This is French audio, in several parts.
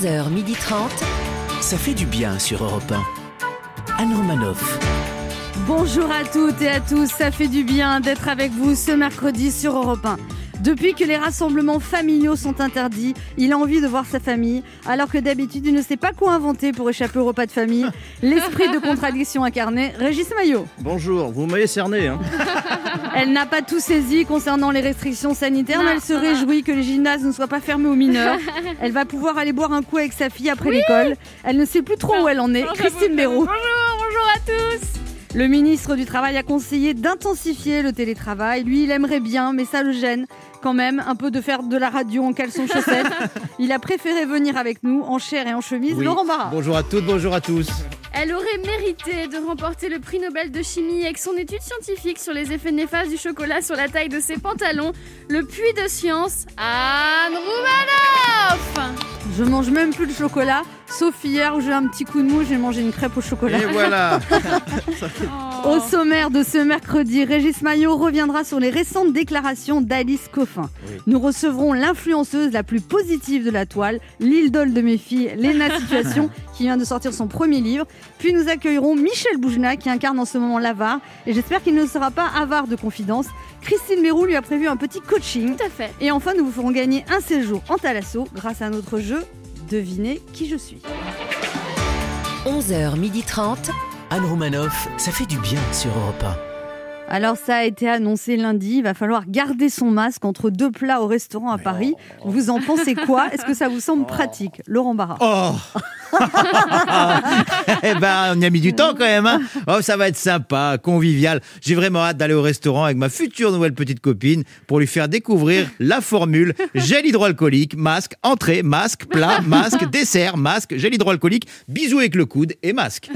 11h30. Ça fait du bien sur Europe 1. Anne Romanoff. Bonjour à toutes et à tous, ça fait du bien d'être avec vous ce mercredi sur Europe 1. Depuis que les rassemblements familiaux sont interdits, il a envie de voir sa famille, alors que d'habitude il ne sait pas quoi inventer pour échapper au repas de famille. L'esprit de contradiction incarné, Régis Maillot. Bonjour, vous m'avez cerné. Hein. Elle n'a pas tout saisi concernant les restrictions sanitaires, mais elle se réjouit que les gymnases ne soient pas fermés aux mineurs. Elle va pouvoir aller boire un coup avec sa fille après l'école. Elle ne sait plus trop où elle en est. Christine Béraud. Bonjour, bonjour à tous. Le ministre du Travail a conseillé d'intensifier le télétravail. Lui, il aimerait bien, mais ça le gêne quand même, un peu de faire de la radio en caleçon chaussettes. Il a préféré venir avec nous en chair et en chemise. Oui. Laurent Barra. Bonjour à toutes, bonjour à tous. Elle aurait mérité de remporter le prix Nobel de chimie avec son étude scientifique sur les effets néfastes du chocolat sur la taille de ses pantalons. Le puits de science, Anne Roumanoff Je mange même plus de chocolat, sauf hier où j'ai un petit coup de mou, j'ai mangé une crêpe au chocolat. Et voilà. Au sommaire de ce mercredi, Régis Maillot reviendra sur les récentes déclarations d'Alice Coffin. Oui. Nous recevrons l'influenceuse la plus positive de la toile, l'idole de mes filles, Léna Situation, qui vient de sortir son premier livre. Puis nous accueillerons Michel Boujna, qui incarne en ce moment l'avare. Et j'espère qu'il ne sera pas avare de confidences. Christine Mérou lui a prévu un petit coaching. Tout à fait. Et enfin, nous vous ferons gagner un séjour en Thalasso grâce à notre jeu Devinez qui je suis. 11h30. Anne Romanoff, ça fait du bien sur Europe Alors ça a été annoncé lundi, il va falloir garder son masque entre deux plats au restaurant à Paris. Vous en pensez quoi? Est-ce que ça vous semble pratique? Laurent Barra. Oh Eh ben, on y a mis du temps quand même. Hein. Oh, ça va être sympa, convivial. J'ai vraiment hâte d'aller au restaurant avec ma future nouvelle petite copine pour lui faire découvrir la formule gel hydroalcoolique, masque, entrée, masque, plat, masque, dessert, masque, gel hydroalcoolique, bisous avec le coude et masque.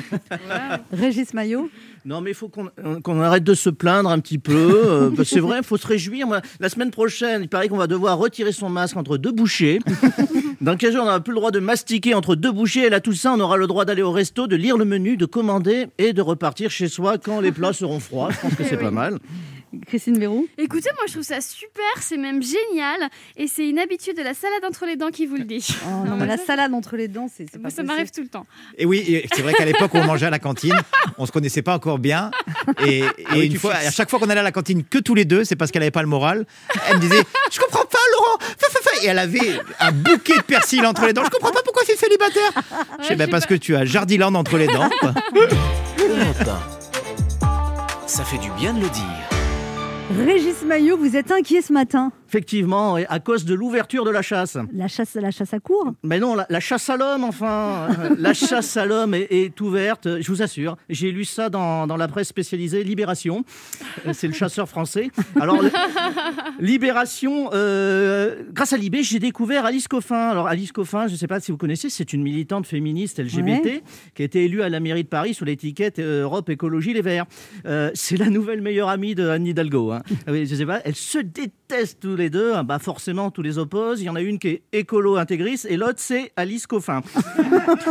Régis Maillot Non, mais il faut qu'on qu'on arrête de se plaindre un petit peu. euh, c'est vrai, il faut se réjouir. Moi, la semaine prochaine, il paraît qu'on va devoir retirer son masque entre deux bouchées. Dans 15 jours, on n'aura plus le droit de mastiquer entre deux bouchées. Et là, tout ça, on aura le droit d'aller au resto, de lire le menu, de commander et de repartir chez soi quand les plats seront froids. Je pense que c'est Eh oui. pas mal. Christine Bérou Écoutez, moi je trouve ça super, c'est même génial. Et c'est une habitude de la salade entre les dents qui vous le dit. Oh non, mais la salade entre les dents, c'est c'est pas ça m'arrive tout le temps. Et oui, c'est vrai qu'à l'époque où on mangeait à la cantine, on se connaissait pas encore bien. Et, et Ah oui, une fois, à chaque fois qu'on allait à la cantine que tous les deux, c'est parce qu'elle avait pas le moral. Elle me disait, je comprends pas, Laurent. Fa, fa, fa. Et elle avait un bouquet de persil entre les dents. Je comprends pas pourquoi tu es célibataire. je sais ben sais parce pas. que tu as Jardiland entre les dents. quoi. 1. Europe 1. Ça fait du bien de le dire. Régis Maillot, vous êtes inquiet ce matin Effectivement, à cause de l'ouverture de la chasse. La chasse, la chasse à court Mais non, la, la chasse à l'homme, enfin. Euh, la chasse à l'homme est, est ouverte, je vous assure. J'ai lu ça dans, dans la presse spécialisée Libération. Euh, C'est le chasseur français. Alors, Libération, euh, grâce à Libé, j'ai découvert Alice Coffin. Alors, Alice Coffin, je ne sais pas si vous connaissez, c'est une militante féministe LGBT Ouais. qui a été élue à la mairie de Paris sous l'étiquette Europe Écologie Les Verts. Euh, c'est la nouvelle meilleure amie de Anne Hidalgo. Hein. Ah oui, je sais pas, elles se tous les deux. hein. Bah forcément, tous les opposent. Il y en a une qui est écolo-intégriste et l'autre, c'est Alice Coffin.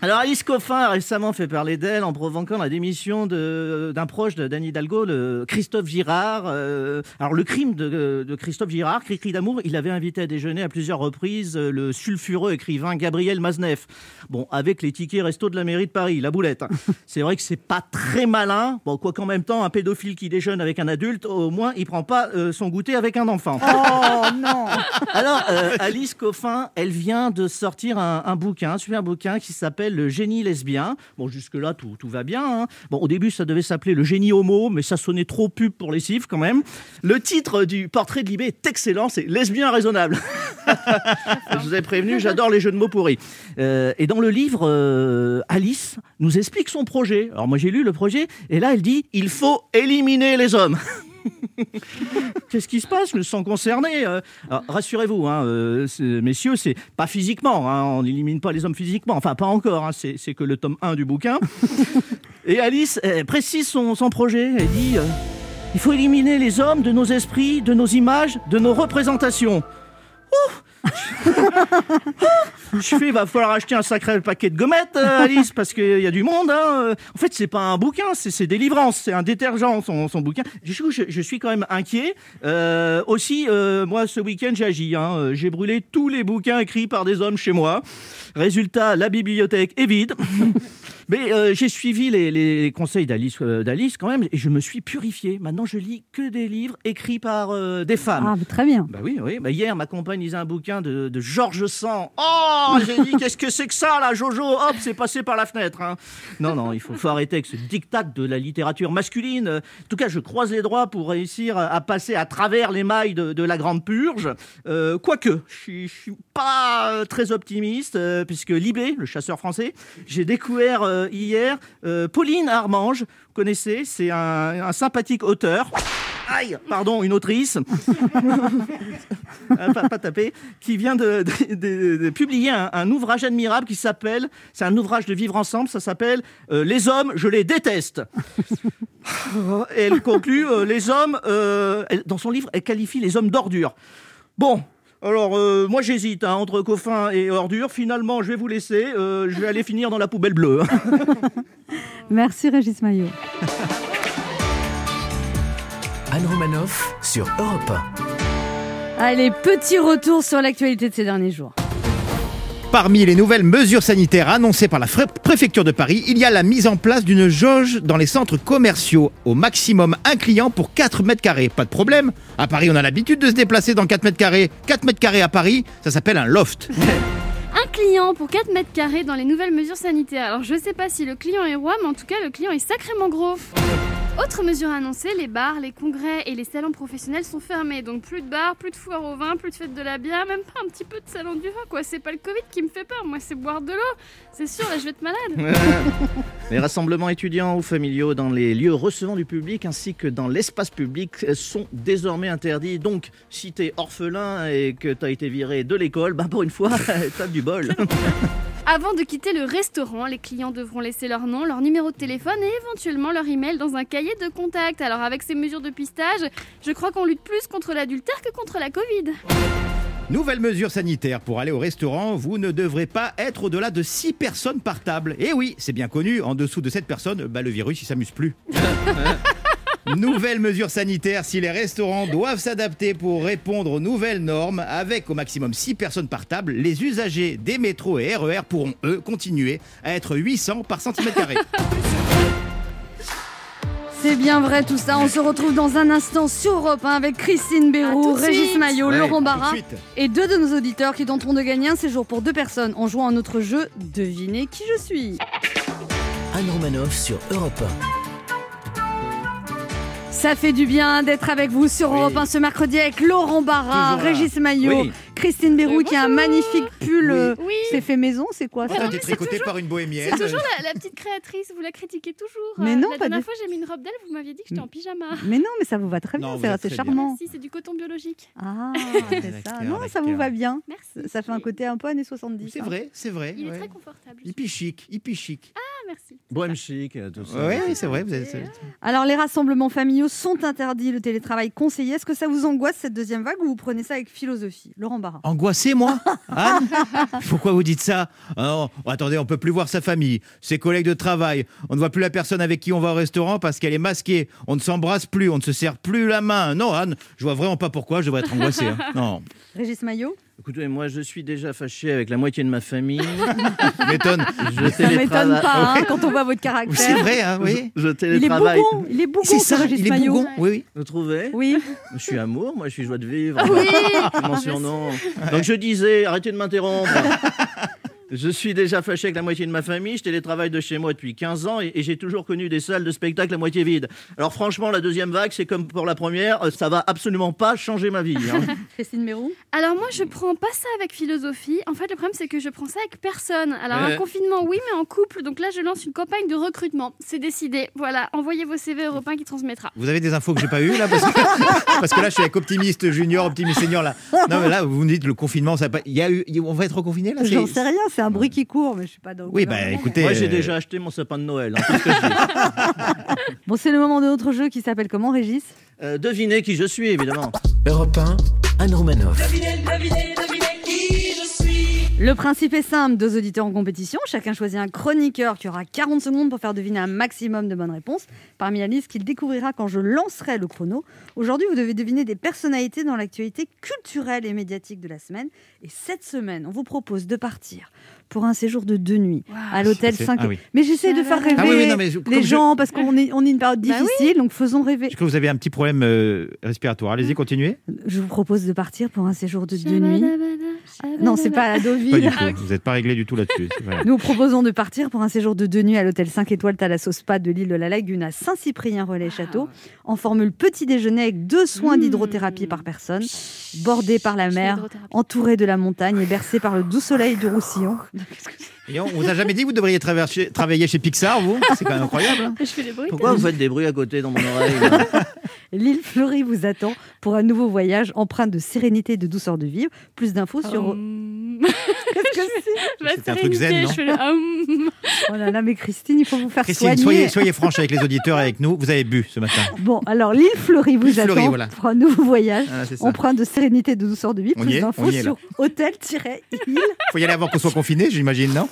Alors Alice Coffin a récemment fait parler d'elle en provoquant la démission d'un proche de d'Anne Hidalgo, le Christophe Girard. Euh, alors le crime de, de Christophe Girard, cri cri d'amour, il avait invité à déjeuner à plusieurs reprises euh, le sulfureux écrivain Gabriel Mazneff. Bon, avec les tickets resto de la mairie de Paris, la boulette. hein. C'est vrai que c'est pas très malin. Bon, quoi qu'en même temps, un pédophile qui déjeune avec un adulte, au moins il prend pas euh, son goûter avec un enfant. Oh non Alors, euh, Alice Coffin, elle vient de sortir un, un bouquin, un super bouquin qui s'appelle Le génie lesbien. Bon, jusque-là, tout, tout va bien. hein. Bon, au début, ça devait s'appeler Le génie homo, mais ça sonnait trop pub pour les cifs quand même. Le titre du portrait de Libé est excellent, c'est Lesbien raisonnable. Je vous ai prévenu, j'adore les jeux de mots pourris. Euh, et dans le livre, euh, Alice nous explique son projet. Alors, moi, j'ai lu le projet, et là, elle dit Il faut éliminer les hommes. Qu'est-ce qui se passe Je me sens concerné. euh. Alors, Rassurez-vous, hein, euh, messieurs, c'est pas physiquement. hein, on n'élimine pas les hommes physiquement. Enfin, pas encore. hein, c'est que le tome 1 du bouquin. Et Alice elle précise son, son projet. Elle dit euh, Il faut éliminer les hommes de nos esprits, de nos images, de nos représentations. Ouh Je fais, va falloir acheter un sacré paquet de gommettes, euh, Alice, parce qu'il y a du monde. Hein. En fait, c'est pas un bouquin, c'est délivrance, c'est un détergent, son, bouquin. Du coup, je, je suis quand même inquiet. Euh, aussi, euh, moi, ce week-end, j'ai agi. Hein. J'ai brûlé tous les bouquins écrits par des hommes chez moi. Résultat, la bibliothèque est vide. Mais euh, j'ai suivi les, les conseils d'Alice, euh, d'Alice quand même, et je me suis purifié. Maintenant, je lis que des livres écrits par euh, des femmes. Ah, très bien. Bah oui, oui. Bah hier, ma compagne lisait un bouquin de, de Georges Sand. Oh, j'ai dit, qu'est-ce que c'est que ça, là, Jojo? Hop, c'est passé par la fenêtre. hein. Non, non, il faut, faut arrêter avec ce diktat de la littérature masculine. En tout cas, je croise les doigts pour réussir à passer à travers les mailles de, de la grande purge. Quoique, je suis- pas très optimiste, puisque Libé, le chasseur français, j'ai découvert euh, hier euh, Pauline Armange. Vous connaissez, c'est un, sympathique auteur. Aïe, pardon, une autrice. Euh, pas, pas taper, qui vient de, publier un, ouvrage admirable qui s'appelle, c'est un ouvrage de vivre ensemble, ça s'appelle euh, Les hommes, je les déteste. Elle conclut, les hommes, dans son livre, elle qualifie les hommes d'ordures. Bon. Alors, euh, moi j'hésite hein, entre coffin et ordure. Finalement, je vais vous laisser. euh, je vais aller finir dans la poubelle bleue. Merci Régis Maillot. Anne Romanoff sur Europe Allez, petit retour sur l'actualité de ces derniers jours. Parmi les nouvelles mesures sanitaires annoncées par la préfecture de Paris, il y a la mise en place d'une jauge dans les centres commerciaux. Au maximum un client pour 4 mètres carrés. Pas de problème. À Paris, on a l'habitude de se déplacer dans 4 mètres carrés. 4 mètres carrés à Paris, ça s'appelle un loft. Un client pour 4 mètres carrés dans les nouvelles mesures sanitaires. Alors je sais pas si le client est roi, mais en tout cas le client est sacrément gros. Autre mesure annoncée, les bars, les congrès et les salons professionnels sont fermés. Donc plus de bars, plus de foire au vin, plus de fêtes de la bière, même pas un petit peu de salon du vin quoi. C'est pas le Covid qui me fait peur, moi c'est boire de l'eau. C'est sûr, là je vais être malade. Les rassemblements étudiants ou familiaux dans les lieux recevant du public ainsi que dans l'espace public sont désormais interdits. Donc, si t'es orphelin et que t'as été viré de l'école, bah pour une fois, t'as du bol. Avant de quitter le restaurant, les clients devront laisser leur nom, leur numéro de téléphone et éventuellement leur email dans un cahier de contact. Alors avec ces mesures de pistage, je crois qu'on lutte plus contre l'adultère que contre la Covid. Nouvelle mesure sanitaire. Pour aller au restaurant, vous ne devrez pas être au-delà de 6 personnes par table. Et oui, c'est bien connu, en dessous de cette personne, bah, le virus, il s'amuse plus. Nouvelle mesure sanitaire, si les restaurants doivent s'adapter pour répondre aux nouvelles normes, avec au maximum 6 personnes par table, les usagers des métros et RER pourront, eux, continuer à être 800 par centimètre carré. C'est bien vrai tout ça. On se retrouve dans un instant sur Europe 1 avec Christine de Régis suite. Maillot, Ouais, Laurent Barra et deux de nos auditeurs qui tenteront de gagner un séjour pour deux personnes en jouant à notre jeu Devinez qui je suis. Anne Romanoff sur Europe Ça fait du bien d'être avec vous sur. Europe 1 ce mercredi avec Laurent Barra, Toujours. Régis Maillot, Oui. Christine Béroux Oui, qui a un magnifique pull. Oui. euh, Oui, C'est fait maison, c'est quoi ça été tricoté par une bohémienne. c'est toujours la, la petite créatrice, vous la critiquez toujours. Mais Euh, non, la pas dernière du- fois j'ai mis une robe d'elle, vous m'aviez dit que j'étais en pyjama. Mais non, mais ça vous va très bien, Non, c'est bien. charmant. Si, c'est du coton biologique. Ah, c'est ça. Non, ça vous va bien. Merci. Ça fait un côté un peu années 70. C'est hein. vrai, c'est vrai. Il est très confortable. Hippie chic, hippie chic. Ah, merci. Bohème chic, tout ça. Oui, c'est vrai. Vous êtes... Alors, les rassemblements familiaux sont interdits, le télétravail conseillé. Est-ce que ça vous angoisse cette deuxième vague ou vous prenez ça avec philosophie? Laurent Barra. Angoissé, moi? Anne Pourquoi vous dites ça? Ah non, Attendez, on peut plus voir sa famille, ses collègues de travail. On ne voit plus la personne avec qui on va au restaurant parce qu'elle est masquée. On ne s'embrasse plus, on ne se serre plus la main. Non, Anne, je vois vraiment pas pourquoi je devrais être angoissé. hein. Non, Régis Maillot Écoutez, moi je suis déjà fâché avec la moitié de ma famille. m'étonne. Je Ça m'étonne pas hein, quand on voit votre C'est caractère. vrai, hein, oui. Je Il est télétravaille. bougon, il est bougon, C'est ce ça, il est bougon. Oui, oui. Vous trouvez? Oui, Je suis amour, moi je suis joie de vivre. Oui C'est mon surnom. Donc je disais, arrêtez de m'interrompre. Je suis déjà fâché avec la moitié de ma famille, je télétravaille de chez moi depuis 15 ans et, et j'ai toujours connu des salles de spectacle à moitié vides. Alors franchement, la deuxième vague, c'est comme pour la première, euh, ça va absolument pas changer ma vie. hein. Christine Mérou. Alors moi je prends pas ça avec philosophie. En fait le problème c'est que je prends ça avec personne. Alors un confinement oui mais en couple. Donc là je lance une campagne de recrutement. C'est décidé. Voilà, envoyez vos CV européens qui transmettra. Vous avez des infos que j'ai pas eues là parce que, parce que là je suis avec optimiste junior, optimiste senior là. Non mais là vous me dites le confinement ça va pas. Il y a eu, on va être reconfiné là. J'en sais rien, c'est un bruit qui court, mais je suis pas dans. le Oui bah écoutez. Moi j'ai euh, déjà acheté mon sapin de Noël. hein, tout ce que je dis. Bon, c'est le moment de notre jeu qui s'appelle comment, Régis? Euh, devinez qui je suis évidemment. Europe 1, Anne Romanoff. Le principe est simple, deux auditeurs en compétition, chacun choisit un chroniqueur qui aura 40 secondes pour faire deviner un maximum de bonnes réponses parmi la liste qu'il découvrira quand je lancerai le chrono. Aujourd'hui, vous devez deviner des personnalités dans l'actualité culturelle et médiatique de la semaine. Et cette semaine, on vous propose de partir pour un séjour de deux nuits à l'hôtel C'est- 5 ah oui. Mais j'essaie de faire rêver Ah oui, oui, non, mais je- les je- gens parce qu'on est, on est une période Bah oui. difficile, donc faisons rêver. Est-ce que vous avez un petit problème euh, respiratoire? Allez-y, continuez. Je vous propose de partir pour un séjour de deux nuits. Non, c'est pas à Pas du Deauville. tout. Vous n'êtes pas réglé du tout là-dessus. Nous proposons de partir pour un séjour de deux nuits à l'hôtel 5 étoiles Thalasso Spa de l'île de la Lagune à Saint-Cyprien-Relais-Château, en formule petit déjeuner avec deux soins Mmh. d'hydrothérapie par personne, bordé par la mer, entouré de la montagne et bercé par le doux soleil du Roussillon. Et on vous a jamais dit que vous devriez traverser- travailler chez Pixar, vous? C'est quand même incroyable. hein Je fais les bruits. Pourquoi vous faites des bruits à côté dans mon oreille là? L'île fleurie vous attend pour un nouveau voyage empreint de sérénité et de douceur de vivre. Plus d'infos sur... Qu'est-ce que c'est? Un truc zen, non je fais le hum. Oh là là, mais Christine, il faut vous faire Christine, soigner. soyez, soyez franche avec les auditeurs et avec nous. Vous avez bu ce matin. Bon, alors l'île fleurie vous L'île fleurie, attend voilà. pour un nouveau voyage Ah, c'est ça. empreint de sérénité de douceur de vie. On y Plus d'infos sur hôtel-île Faut y aller avant qu'on soit confiné, j'imagine, non?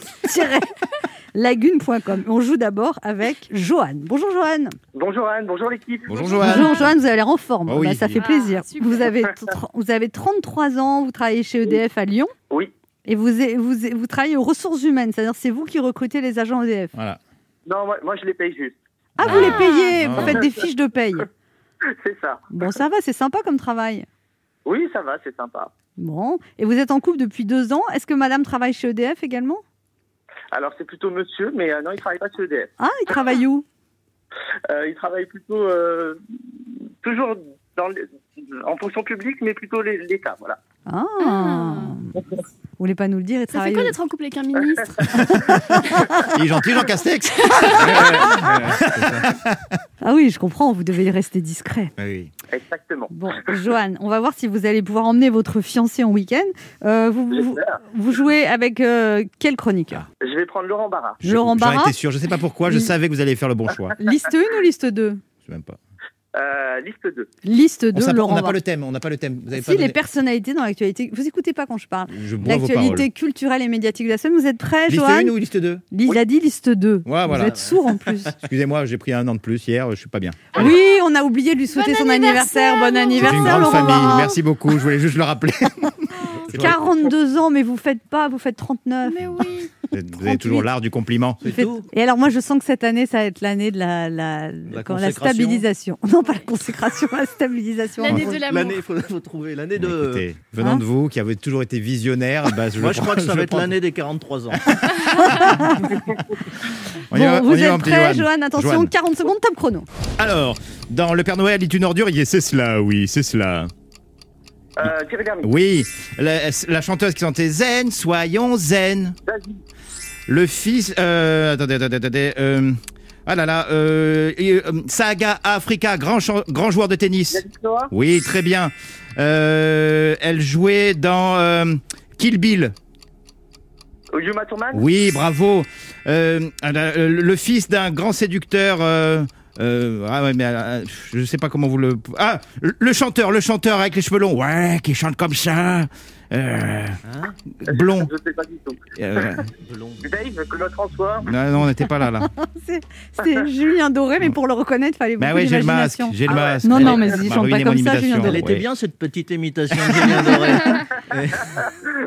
Lagune.com. On joue d'abord avec Johan. Bonjour Johan. Bonjour Anne, bonjour l'équipe. Bonjour Joanne. Bonjour Johan, vous avez l'air en forme. Oh oui. Bah, ça fait Ah, plaisir. super. Vous avez, vous avez 33 ans, vous travaillez chez EDF à Lyon Oui. Et vous, vous, vous travaillez aux ressources humaines, c'est-à-dire c'est vous qui recrutez les agents EDF. Voilà. Non, moi, moi, je les paye juste. Ah, vous les payez, Ah. vous faites des fiches de paye. C'est ça. Bon, ça va, c'est sympa comme travail. Oui, ça va, c'est sympa. Bon, et vous êtes en couple depuis deux ans. Est-ce que madame travaille chez EDF également? Alors, c'est plutôt monsieur, mais euh, non, il travaille pas chez EDF. Ah, il travaille où? Euh, il travaille plutôt euh, toujours dans en fonction publique, mais plutôt l'État, voilà. Ah, Ah. Voulez pas nous le dire et Ça fait quoi d'être en couple avec un ministre Il est gentil, Jean Castex Ah oui, je comprends, vous devez rester discret. Oui. Exactement. Bon, Johan, on va voir si vous allez pouvoir emmener votre fiancé en week-end. Euh, vous, vous, vous jouez avec euh, quel chroniqueur? Je vais prendre Laurent Barra. Laurent J'en Barra étais sûr, je sais pas pourquoi, je savais que vous alliez faire le bon choix. Liste 1 ou liste 2 Je sais même pas. Euh, liste 2. Liste On 2, s'a- on Laurent n'a pas le thème, on n'a pas le thème. Vous avez pas Si, les personnalités dans l'actualité. Vous écoutez pas quand je parle. L'actualité culturelle et médiatique de la semaine. Vous êtes prêts, Liste Johan 1 ou liste 2 Il a dit liste 2. Ouais, Vous voilà. êtes sourd en plus. Excusez-moi, j'ai pris un an de plus hier, je suis pas bien. oui, on a oublié de lui souhaiter Bon son anniversaire. anniversaire, Bon Laurent. Anniversaire, une grande Laurent famille, merci beaucoup, je voulais juste le rappeler. 42 ans, mais vous faites pas, vous faites 39. Mais oui. Vous avez toujours l'art du compliment. Tout. Et alors moi je sens que cette année ça va être l'année de la, la, La la stabilisation. Non pas la consécration, la stabilisation. L'année de l'amour. L'année, il faut, faut trouver l'année de. Écoutez, venant Hein de vous, qui avez toujours été visionnaire, bah, je Moi, je crois que ça va être l'année des 43 ans. On y va- Bon, on vous y êtes prêts, Johan. Johan Attention, Johan. 40 secondes, top chrono. Alors, dans Le Père Noël est une ordure, il y a- c'est cela, oui, c'est cela. Euh, Thierry Lhermitte. Oui, la, la chanteuse qui chantait Zen, soyons zen. Le fils. Euh, attendez, attendez, attendez. euh, ah là là. Euh, et, euh, Saga Africa, grand, chan- grand joueur de tennis. Noah. Oui, très bien. Euh, elle jouait dans euh, Kill Bill. Yuma Thurman. Oui, bravo. Euh, euh, le fils d'un grand séducteur. Euh, euh, ah ouais, mais euh, je sais pas comment vous le. Ah, le chanteur, le chanteur avec les cheveux longs. Ouais, qui chante comme ça. Euh, blond. Je sais pas du tout. Euh, Dave, Claude François. non, non, on n'était pas là, là. C'est Julien Doré, mais pour le reconnaître, il fallait beaucoup Bah ouais, j'ai le masque. J'ai le Ah masque. Non, non, mais m'a il chante ruiné pas comme ça, Julien. Doré. Elle était bien cette petite imitation de Julien Doré.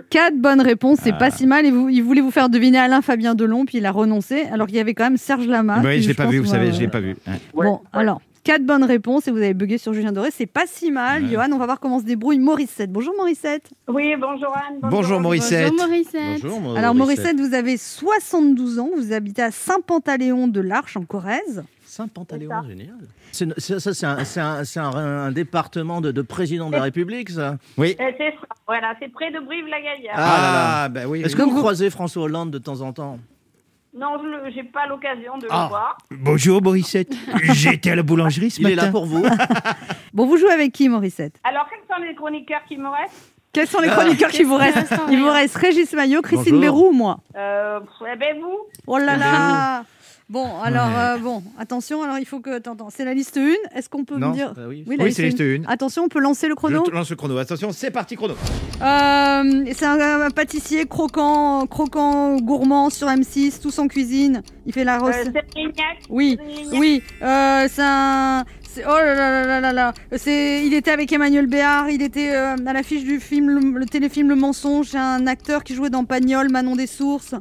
Quatre bonnes réponses, Ah. c'est pas si mal. Et vous, il voulait vous faire deviner Alain Fabien Delon, puis il a renoncé, alors qu'il y avait quand même Serge Lama. Oui, je l'ai pas vu, vous savez, je l'ai pas vu. Bon, alors, quatre bonnes réponses et vous avez bugué sur Julien Doré, c'est pas si mal. Ouais. Johan, on va voir comment se débrouille Morissette. Bonjour Morissette. Oui, bonjour Anne. Bonjour Morissette. Bonjour Morissette. Bonjour, moi, Alors Morissette, vous avez 72 ans, vous habitez à Saint-Pantaléon de l'Arche en Corrèze. Saint-Pantaléon, génial. C'est- Ça, c'est un, c'est un- c'est un- un département de, de président de la République, ça? Oui. Euh, c'est voilà, c'est près de Brive-la-Gaillarde. Ah, Ah, bah oui. Est-ce oui. que vous croisez François Hollande de temps en temps? Non, je n'ai pas l'occasion de Ah. le voir. Bonjour Morissette. J'étais à la boulangerie ce Il est matin. là pour vous. Bon, vous jouez avec qui Morissette? Alors, quels sont les chroniqueurs qui me restent? Quels sont les chroniqueurs qui vous restent? Il vous reste? Régis Maillot, Christine Bonjour. Bérou ou moi Euh, eh ben vous Oh là là Bon, alors, euh, bon, attention, alors il faut que. Attends, attends, c'est la liste 1. Est-ce qu'on peut Non. me dire. Bah oui. Oui, la Oui, c'est liste 1. Attention, on peut lancer le chrono Je lance le chrono. Attention, c'est parti chrono. Euh, c'est un, un pâtissier croquant, croquant, gourmand sur M6, tous en cuisine. Il fait la euh, recette. Oui, oui. Euh, c'est un. c'est- Oh là là là là là là. C'est, il était avec Emmanuel Béard. Il était euh, à l'affiche du film, le, le téléfilm Le Mensonge. C'est un acteur qui jouait dans Pagnol, Manon des Sources.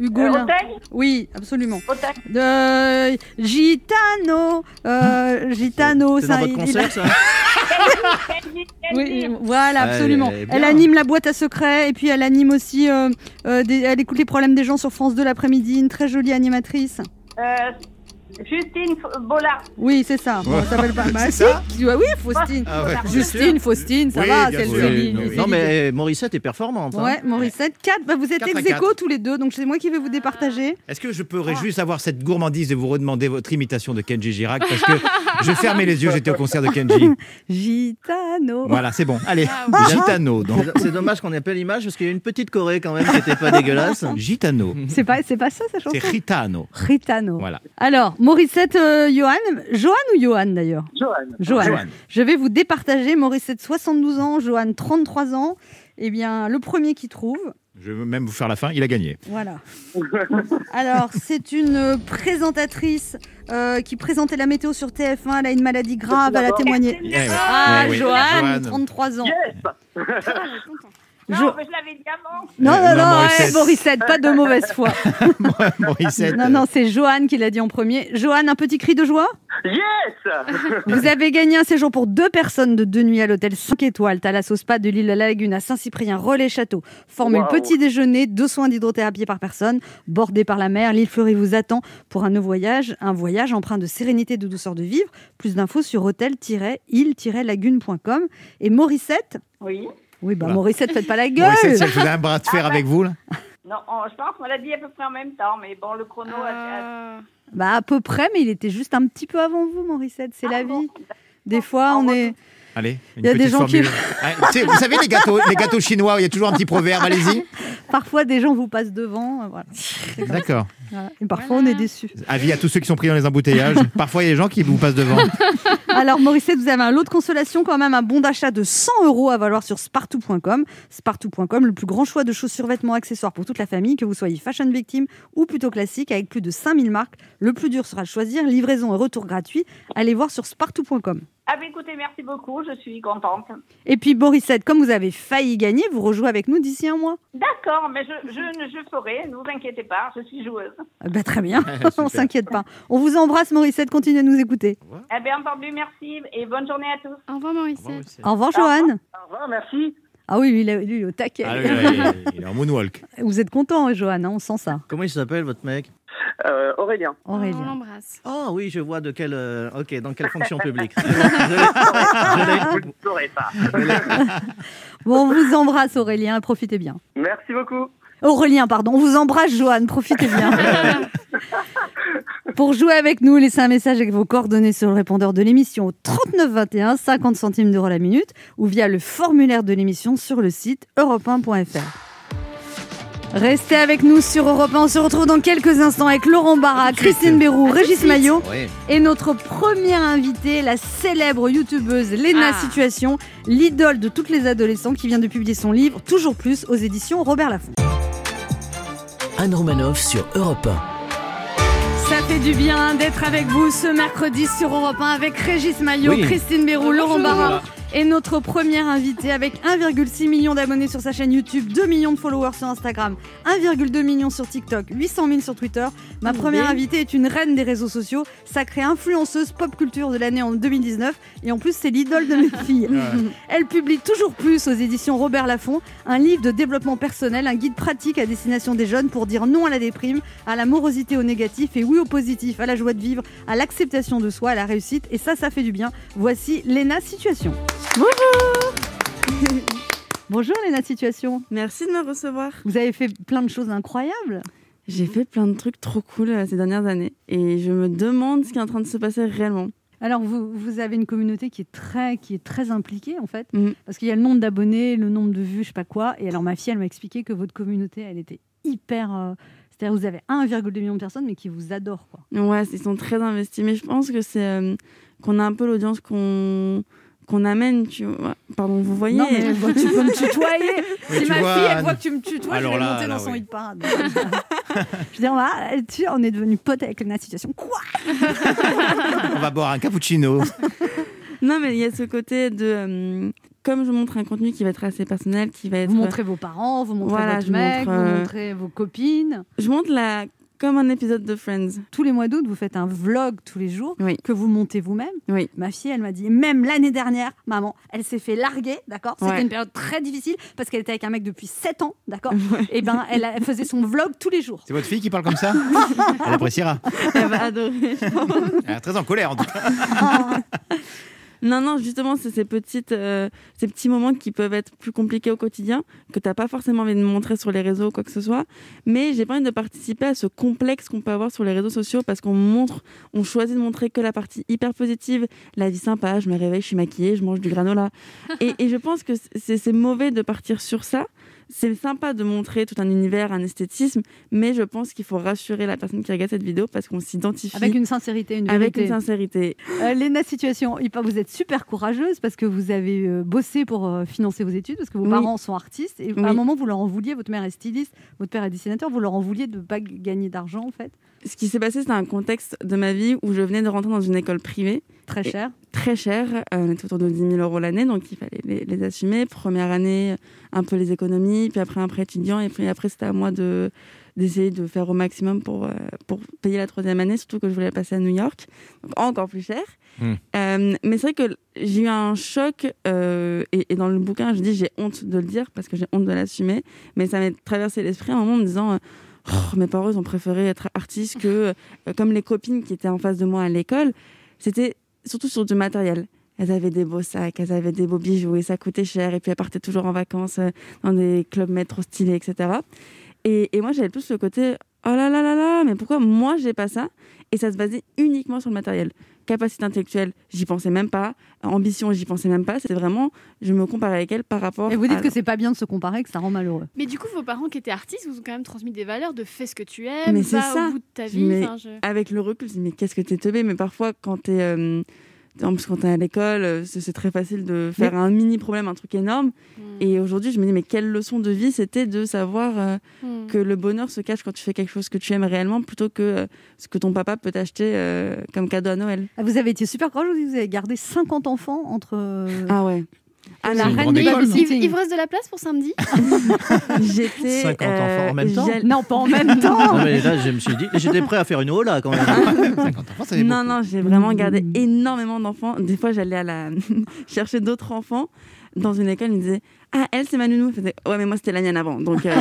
Hugo. Euh, Oui, absolument. De Gitano, euh, Gitano, C'est dans ça, votre concert, ça Oui, voilà, absolument. elle anime la boîte à secrets et puis elle anime aussi, euh, euh, des- elle écoute les problèmes des gens sur France 2 l'après-midi. Une très jolie animatrice. Justine Bollard. Oui, c'est ça. Bon, elle s'appelle pas. C'est si. ça Oui, Faustine. Ah ouais. Justine, Faustine, ça Oui, va, c'est le l'idée. Non, mais Morissette est performante. hein. Ouais, Morissette, 4. Bah, vous êtes ex aequo tous les deux, donc c'est moi qui vais vous départager. Est-ce que je pourrais juste avoir cette gourmandise de vous redemander votre imitation de Kenji Girac Parce que je fermais les yeux, j'étais au concert de Kenji. Gitano. Voilà, c'est bon. Allez, Ah, Gitano. C'est- dommage qu'on ait pas l'image parce qu'il y a une petite Corée quand même qui était pas dégueulasse. Gitano. C'est pas, c'est pas ça, sa chanson? C'est Ritano. Ritano. Voilà. Alors, Morissette, euh, Johan. Johan ou Johan d'ailleurs Johan. Johan. Johan. Je vais vous départager. Morissette, 72 ans. Johan, 33 ans. Eh bien, le premier qui trouve. Je veux même vous faire la fin, il a gagné. Voilà. Alors, c'est une présentatrice euh, qui présentait la météo sur TF1. Elle a une maladie grave, elle a témoigné. Eh. Ah, Eh oui. Johan, Johan. 33 ans. Yes Non, mais je l'avais dit avant. Non, non, non, non, Morissette. ouais, Morissette, pas de mauvaise foi. Morissette. Non, non, c'est Johan qui l'a dit en premier. Johan, un petit cri de joie? Yes Vous avez gagné un séjour pour deux personnes de deux nuits à l'hôtel 5 étoiles, Thalassos Spa de l'île à la Lagune à Saint-Cyprien, Relais Château. Formule Wow. petit déjeuner, deux soins d'hydrothérapie par personne, bordé par la mer. L'île Fleury vous attend pour un nouveau voyage, un voyage empreint de sérénité et de douceur de vivre. Plus d'infos sur hôtel-île-lagune.com. Et Morissette Oui. Oui, bah Oula. Morissette, faites pas la gueule Morissette, si elle faisait un bras de fer avec vous, là Non, on- je pense qu'on l'a dit à peu près en même temps, mais bon, le chrono a... Ah. Bah à peu près, mais il était juste un petit peu avant vous, Morissette, c'est la Ah bon vie. Des fois, on est... Allez, une Il y a des gens qui-. Ah, vous savez, les gâteaux, les gâteaux chinois, il y a toujours un petit proverbe, allez-y. Parfois, des gens vous passent devant. euh, Voilà. D'accord. Voilà. Et parfois, Voilà. on est déçus. Avis à tous ceux qui sont pris dans les embouteillages. Parfois, il y a des gens qui vous passent devant. Alors, Morissette, vous avez un lot de consolation, quand même, un bon d'achat de 100 euros à valoir sur spartou.com. Spartou.com, le plus grand choix de chaussures, vêtements, accessoires pour toute la famille, que vous soyez fashion victime ou plutôt classique, avec plus de 5000 marques. Le plus dur sera de choisir, livraison et retour gratuit. Allez voir sur spartou.com. Ah, bah, écoutez, merci beaucoup, je suis contente. Et puis, Morissette, comme vous avez failli gagner, vous rejouez avec nous d'ici un mois. D'accord, mais je, je, je ferai, ne vous inquiétez pas, je suis joueuse. Ah bah, très bien, on s'inquiète pas. On vous embrasse, Morissette, continuez à nous écouter. Eh bien, entendu, merci et bonne journée à tous. Au revoir, Mauricette. Au revoir, Johan. Au revoir, merci. Ah oui, lui, il est, lui, est au taquet. Ah, oui, oui, il est en moonwalk. Vous êtes content, hein, Johan, hein, on sent ça. Comment il s'appelle votre mec? Euh, Aurélien. On Aurélien. l'embrasse. Oh oui, je vois de quelle. euh, Ok, dans quelle fonction publique. Je l'ai- Vous ne saurez pas. Bon, on vous embrasse, Aurélien, profitez bien. Merci beaucoup. Aurélien, pardon, on vous embrasse, Johan, profitez bien. Pour jouer avec nous, laissez un message avec vos coordonnées sur le répondeur de l'émission au 39 21, 50 centimes d'euros la minute, ou via le formulaire de l'émission sur le site europe1.fr. Restez avec nous sur Europe 1. On se retrouve dans quelques instants avec Laurent Barra, Christine Bérou, Régis Maillot Ouais. et notre première invitée, la célèbre youtubeuse Léna Ah. Situation, l'idole de toutes les adolescents qui vient de publier son livre Toujours plus aux éditions Robert Laffont. Anne Romanoff sur Europe Ça fait du bien d'être avec vous ce mercredi sur Europe 1 avec Régis Maillot, Oui. Christine Béroux, Laurent. Barra et notre première invitée avec 1,6 million d'abonnés sur sa chaîne YouTube, 2 millions de followers sur Instagram, 1,2 million sur TikTok, 800 000 sur Twitter. Ma première invitée est une reine des réseaux sociaux, sacrée influenceuse pop culture de l'année en 2019 et en plus c'est l'idole de mes filles. Elle publie toujours plus aux éditions Robert Laffont un livre de développement personnel, un guide pratique à destination des jeunes pour dire non à la déprime, à la morosité au négatif et oui au positif, à la joie de vivre, à l'acceptation de soi, à la réussite. Et ça, ça fait du bien. Voici Léna Situation. Bonjour Bonjour Léna Situation. Merci de me recevoir. Vous avez fait plein de choses incroyables. J'ai fait plein de trucs trop cool euh, ces dernières années et je me demande ce qui est en train de se passer réellement. Alors, vous, vous avez une communauté qui est très, qui est très impliquée, en fait, Mhm. parce qu'il y a le nombre d'abonnés, le nombre de vues, je sais pas quoi. Et alors, ma fille, elle m'a expliqué que votre communauté, elle était hyper. euh, C'est-à-dire, vous avez 1,2 million de personnes, mais qui vous adorent, quoi. Ouais, ils sont très investis. Mais je pense que c'est euh, qu'on a un peu l'audience qu'on qu'on amène. Tu vois. Pardon, vous voyez Non, mais tu peux me tutoyer. Oui, si tu ma vois, fille, elle voit que tu me tutoies, Alors je vais là, monter là, dans son oui. hit parade. je veux dire, on, va, tu, on est devenu potes avec la situation. Quoi On va boire un cappuccino. Non, mais il y a ce côté de. euh, comme je montre un contenu qui va être assez personnel, qui va être. Vous montrez vos parents, vous montrez Voilà, votre mec, montre, vous euh, montrez vos copines. Je montre la. Comme un épisode de Friends. Tous les mois d'août, vous faites un vlog tous les jours Oui. que vous montez vous-même. Oui. Ma fille, elle m'a dit, même l'année dernière, maman, elle s'est fait larguer, d'accord C'était Ouais. une période très difficile parce qu'elle était avec un mec depuis 7 ans, d'accord Et ben, elle, faisait son vlog tous les jours. C'est votre fille qui parle comme ça Elle appréciera. Elle va adorer, je pense. Elle est très en colère en tout cas. Non, non, justement, c'est ces, petites, euh, ces petits moments qui peuvent être plus compliqués au quotidien, que tu n'as pas forcément envie de montrer sur les réseaux ou quoi que ce soit. Mais j'ai pas envie de participer à ce complexe qu'on peut avoir sur les réseaux sociaux parce qu'on montre, on choisit de montrer que la partie hyper positive, la vie sympa, je me réveille, je suis maquillée, je mange du granola. et, je pense que c'est mauvais de partir sur ça. C'est sympa de montrer tout un univers, un esthétisme, mais je pense qu'il faut rassurer la personne qui regarde cette vidéo parce qu'on s'identifie Avec une sincérité, une avec vérité. une sincérité. Euh, Léna, situation, vous êtes super courageuse parce que vous avez euh, bossé pour euh, financer vos études, parce que vos Oui. parents sont artistes. Et Oui. à un moment, vous leur en vouliez, votre mère est styliste, votre père est dessinateur, vous leur en vouliez de ne pas gagner d'argent, en fait. Ce qui s'est passé, c'était un contexte de ma vie où je venais de rentrer dans une école privée Très cher. très chère. Euh, on était autour de 10 000 euros l'année, donc il fallait les, les assumer. Première année, un peu les économies, puis après un prêt étudiant, et puis après, c'était à moi de d'essayer de faire au maximum pour, euh, pour payer la troisième année, surtout que je voulais passer à New York, donc encore plus cher. Hmm. Euh, mais c'est vrai que j'ai eu un choc, euh, et, et dans le bouquin, je dis j'ai honte de le dire parce que j'ai honte de l'assumer, mais ça m'a traversé l'esprit à un moment en me disant. Oh, mes parents ont préféré être artistes que euh, comme les copines qui étaient en face de moi à l'école. C'était surtout sur du matériel. Elles avaient des beaux sacs elles avaient des beaux bijoux et ça coûtait cher. Et puis elles partaient toujours en vacances euh, dans des clubs trop stylés etc et, et moi j'avais plus le côté oh là là là là mais pourquoi moi j'ai pas ça? Et ça se basait uniquement sur le matériel capacité intellectuelle j'y pensais même pas ambition j'y pensais même pas c'était vraiment je me comparais avec elle par rapport Et vous dites à- que c'est pas bien de se comparer, que ça rend malheureux. Mais du coup, vos parents qui étaient artistes vous ont quand même transmis des valeurs de fais ce que tu aimes, Mais c'est va ça. au bout de ta vie. Mais enfin, je- avec le recul, je me dis, mais qu'est-ce que t'es teubé Mais parfois, quand t'es. euh, en plus, quand t'es à l'école, euh, c'est très facile de faire un mini problème, un truc énorme. Hmm. Et aujourd'hui, je me dis, mais quelle leçon de vie c'était de savoir euh, Hmm. que le bonheur se cache quand tu fais quelque chose que tu aimes réellement plutôt que euh, ce que ton papa peut t'acheter euh, comme cadeau à Noël. Ah, Vous avez été super courageuse, vous avez gardé 50 enfants entre. Ah ouais. Ah, la reine babysitting. Iv- Ivreuse de la place pour samedi? J'étais. 50 enfants en même temps Non, pas en même temps. Non, mais là, je me suis dit, j'étais prêt à faire une hola quand même. 50 enfants, ça fait Non, beaucoup. non, j'ai vraiment gardé énormément d'enfants. Des fois, j'allais à la chercher d'autres enfants dans une école. Ils me disaient Ah, elle, c'est ma nounou. Faisais Ouais, mais moi, c'était la mienne avant. Donc, euh,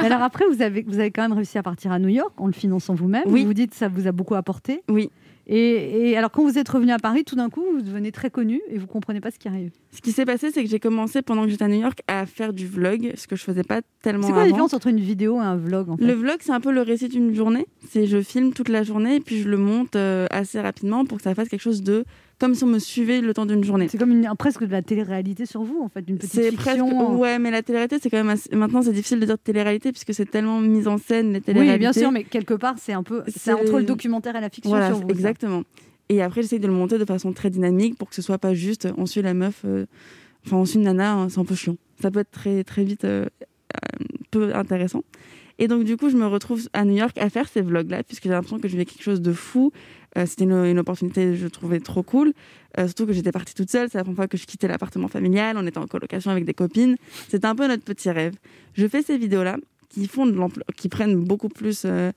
Mais alors après, vous avez, vous avez quand même réussi à partir à New York en le finançant vous-même. Oui. Vous vous dites que ça vous a beaucoup apporté. Oui. Et, et alors quand vous êtes revenu à Paris, tout d'un coup, vous devenez très connu et vous comprenez pas ce qui arrive. ce qui s'est passé, c'est que j'ai commencé pendant que j'étais à New York à faire du vlog, ce que je faisais pas tellement C'est quoi la différence entre une vidéo et un vlog en fait Le vlog, c'est un peu le récit d'une journée. C'est je filme toute la journée et puis je le monte euh, assez rapidement pour que ça fasse quelque chose de comme si on me suivait le temps d'une journée. C'est comme une, presque de la télé-réalité sur vous en fait, une petite C'est presque fiction. ouais, mais la télé-réalité, c'est quand même assez- maintenant c'est difficile de dire télé-réalité puisque c'est tellement mis en scène les Oui, télé-réalités. bien sûr, mais quelque part, c'est un peu, c'est entre le documentaire et la fiction Voilà, sur vous. ça. exactement. Et après, j'essaye de le monter de façon très dynamique pour que ce soit pas juste on suit la meuf, euh, enfin on suit une nana, hein, c'est un peu chiant. Ça peut être très très vite euh, euh, peu intéressant. Et donc du coup, je me retrouve à New York à faire ces vlogs-là puisque j'ai l'impression que je vivais quelque chose de fou. Euh, C'était une, une opportunité, que je trouvais trop cool. Euh, surtout que j'étais partie toute seule. C'est la première fois que je quittais l'appartement familial. On était en colocation avec des copines. C'était un peu notre petit rêve. Je fais ces vidéos-là qui font de l'ampleur- qui prennent beaucoup plus euh,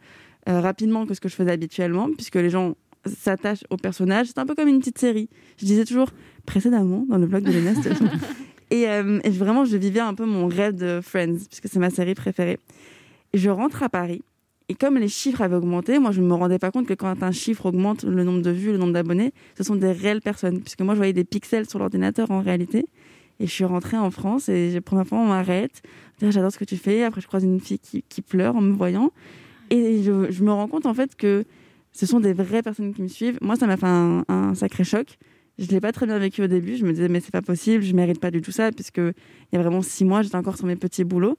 rapidement que ce que je faisais habituellement, puisque les gens s'attachent au personnage. C'est un peu comme une petite série. Je disais toujours précédemment dans le blog de Léna. et, et vraiment, je vivais un peu mon rêve de Friends, puisque c'est ma série préférée. Et je rentre à Paris. Et comme les chiffres avaient augmenté, moi je ne me rendais pas compte que quand un chiffre augmente, le nombre de vues, le nombre d'abonnés, ce sont des réelles personnes. Puisque moi je voyais des pixels sur l'ordinateur en réalité. Et je suis rentrée en France et la première fois on m'arrête. Ah, J'adore ce que tu fais. Après je croise une fille qui, pleure en me voyant. Et je, me rends compte en fait que ce sont des vraies personnes qui me suivent. Moi, ça m'a fait un, sacré choc. Je l'ai pas très bien vécu au début. Je me disais, mais c'est pas possible, je mérite pas du tout ça, puisque il y a vraiment six mois, j'étais encore sur mes petits boulots.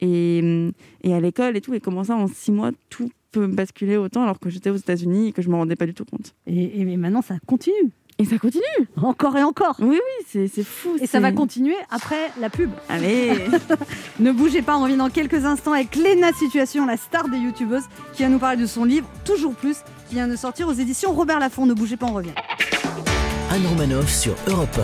Et, et à l'école et tout. Et comment ça, en six mois, tout peut basculer autant alors que j'étais aux États-Unis et que je me rendais pas du tout compte. Et, et mais maintenant, ça continue. Et ça continue Encore et encore. Oui, oui, c'est c'est fou. Et ça va continuer après la pub. Allez Ne bougez pas, on revient dans quelques instants avec Léna Situation, la star des youtubeuses, qui va nous parler de son livre Toujours Plus, qui vient de sortir aux éditions Robert Laffont. Ne bougez pas, on revient. Anne Romanoff sur Europe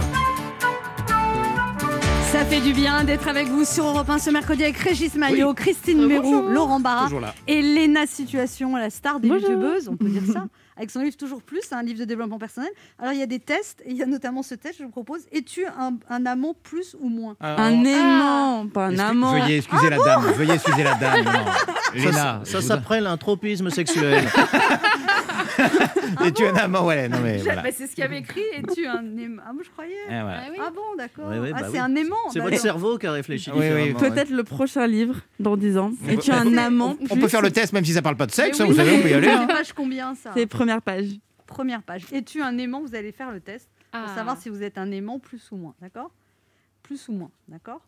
Ça fait du bien d'être avec vous sur Europe 1 ce mercredi avec Régis Maillot, Christine Euh, Mérou. Laurent Barra et Léna Situation, la star des Bonjour. youtubeuses, on peut dire ça, avec son livre Toujours Plus, un livre de développement personnel. Alors il y a des tests, et il y a notamment ce test, je vous propose, es-tu un, un amant plus ou moins Un aimant, pas un Excuse- amant. Veuillez excuser la dame. Veuillez excuser la dame. Non. Léna, Ça, ça s'appelle un tropisme sexuel. Es-tu un amant Ouais, non mais voilà. Bah, C'est ce qu'il y avait écrit, es-tu un aimant Ah, moi je croyais. Eh, voilà. Ah oui. Ah bon, d'accord. Oui, oui, ah, bah c'est oui. un aimant. C'est votre cerveau qui a réfléchi Oui, oui. différemment. ouais. Peut-être le prochain livre dans 10 ans. On Es-tu peut- un amant On peut faire le test même si ça parle pas de sexe, hein, vous savez, on peut y aller. hein. C'est page combien ça? C'est première page. Première page. Es-tu un aimant Vous allez faire le test pour Ah. savoir si vous êtes un aimant plus ou moins, d'accord? Plus ou moins, d'accord?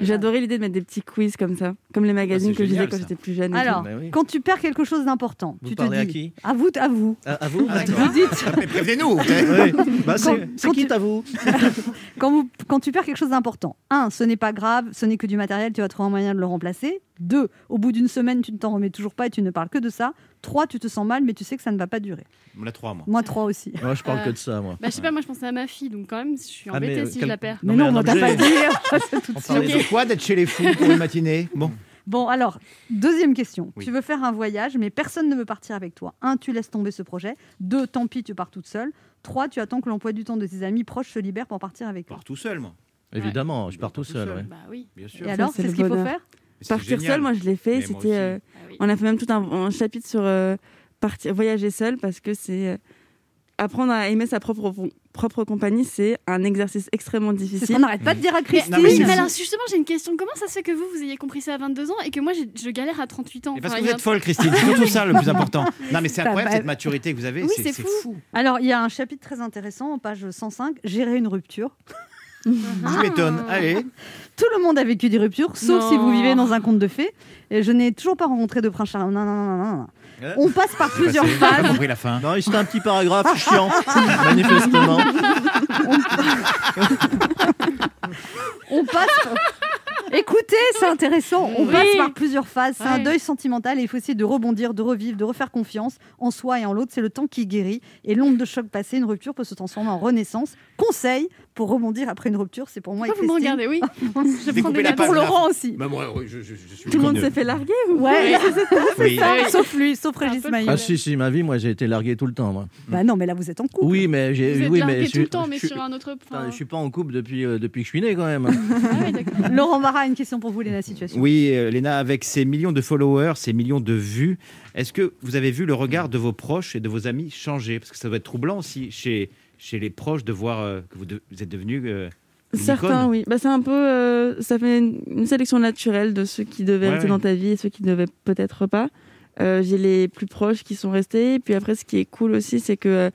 J'adorais l'idée de mettre des petits quiz comme ça, comme les magazines que je lisais quand j'étais plus jeune. Alors, Bah oui. quand tu perds quelque chose d'important, Vous tu te parlez à dis. qui? À vous, à vous. À, à vous Vous D'accord. dites, Mais prévenez-nous. vous. Oui. Bah, c'est qui tu- à vous quand, vous, quand tu perds quelque chose d'important, un, ce n'est pas grave, ce n'est que du matériel, tu vas trouver un moyen de le remplacer. Deux, au bout d'une semaine, tu ne t'en remets toujours pas et tu ne parles que de ça. Trois, tu te sens mal, mais tu sais que ça ne va pas durer. On a trois, moi. Moi, trois aussi. Moi, je parle Euh, que de ça, moi. Bah, je sais pas, moi je pensais à ma fille, donc quand même, je suis Ah, mais, embêtée euh, si quel- je la perds. Mais Non, non, on t'a pas dit. C'est tout de On parlait de quoi d'être chez les fous pour une matinée Bon. Bon, alors, deuxième question. Oui. Tu veux faire un voyage, mais personne ne veut partir avec toi. Un, tu laisses tomber ce projet. Deux, tant pis, tu pars toute seule. Trois, tu attends que l'emploi du temps de tes amis proches se libère pour partir avec Je toi. pars tout seul, moi. Évidemment, je pars tout Tout seul. ouais. Bah oui. Bien sûr. Et alors, c'est ce qu'il faut faire? Partir génial. seul, moi je l'ai fait. C'était, euh, Ah oui. on a fait même tout un, un chapitre sur euh, partir, voyager seul parce que c'est euh, apprendre à aimer sa propre propre compagnie, c'est un exercice extrêmement C'est ce difficile. qu'on n'arrête pas de dire à Christine. Non, mais mais alors justement, j'ai une question. Comment ça se fait que vous, vous ayez compris ça à 22 ans et que moi, je galère à 38 ans? Et parce que vous a êtes folle, Christine. C'est surtout ça le plus important. Non, mais c'est incroyable cette maturité que vous avez. Oui, c'est fou. fou. Alors, il y a un chapitre très intéressant en page 105, Gérer une rupture. Je m'étonne. Allez. Tout le monde a vécu des ruptures, sauf Non. si vous vivez dans un conte de fées. Et je n'ai toujours pas rencontré de prince charmant. Non, non, non, non. On passe par plusieurs J'ai pas phases. compris la fin. Non, c'était un petit paragraphe chiant, manifestement. On passe. Écoutez, c'est intéressant. On Oui. passe par plusieurs phases. C'est un deuil sentimental et il faut essayer de rebondir, de revivre, de refaire confiance en soi et en l'autre. C'est le temps qui guérit. Et l'onde de choc passée, une rupture peut se transformer en renaissance. Conseil pour rebondir après une rupture, c'est pour moi Pourquoi vous me regardez Oui. je prends des la. Pour Laurent aussi. Bah, moi, oui, je, je- je suis Tout le monde s'est fait larguer ou Ouais, Oui. ça, Oui. sauf lui, sauf Régis Maillot. Ah si, si, ma vie, moi, j'ai été largué tout le temps, moi. Bah non, mais là vous êtes en couple. Oui, mais Vous j'ai... êtes Oui, largué mais tout le temps, mais je, sur un autre. Je suis pas en couple depuis, euh, depuis que je suis né, quand même. Ah oui. Laurent Marat, une question pour vous, Léna Situation. Oui, euh, Léna, avec ces millions de followers, ces millions de vues, est-ce que vous avez vu le regard de vos proches et de vos amis changer? Parce que ça doit être troublant aussi chez, chez les proches de voir euh, que vous, de- vous êtes devenu euh, Certains, oui. Bah, c'est un peu, euh, ça fait une, une sélection naturelle de ceux qui devaient Ouais, rester ouais. dans ta vie et ceux qui ne devaient peut-être pas. Euh, J'ai les plus proches qui sont restés. Puis après, ce qui est cool aussi, c'est que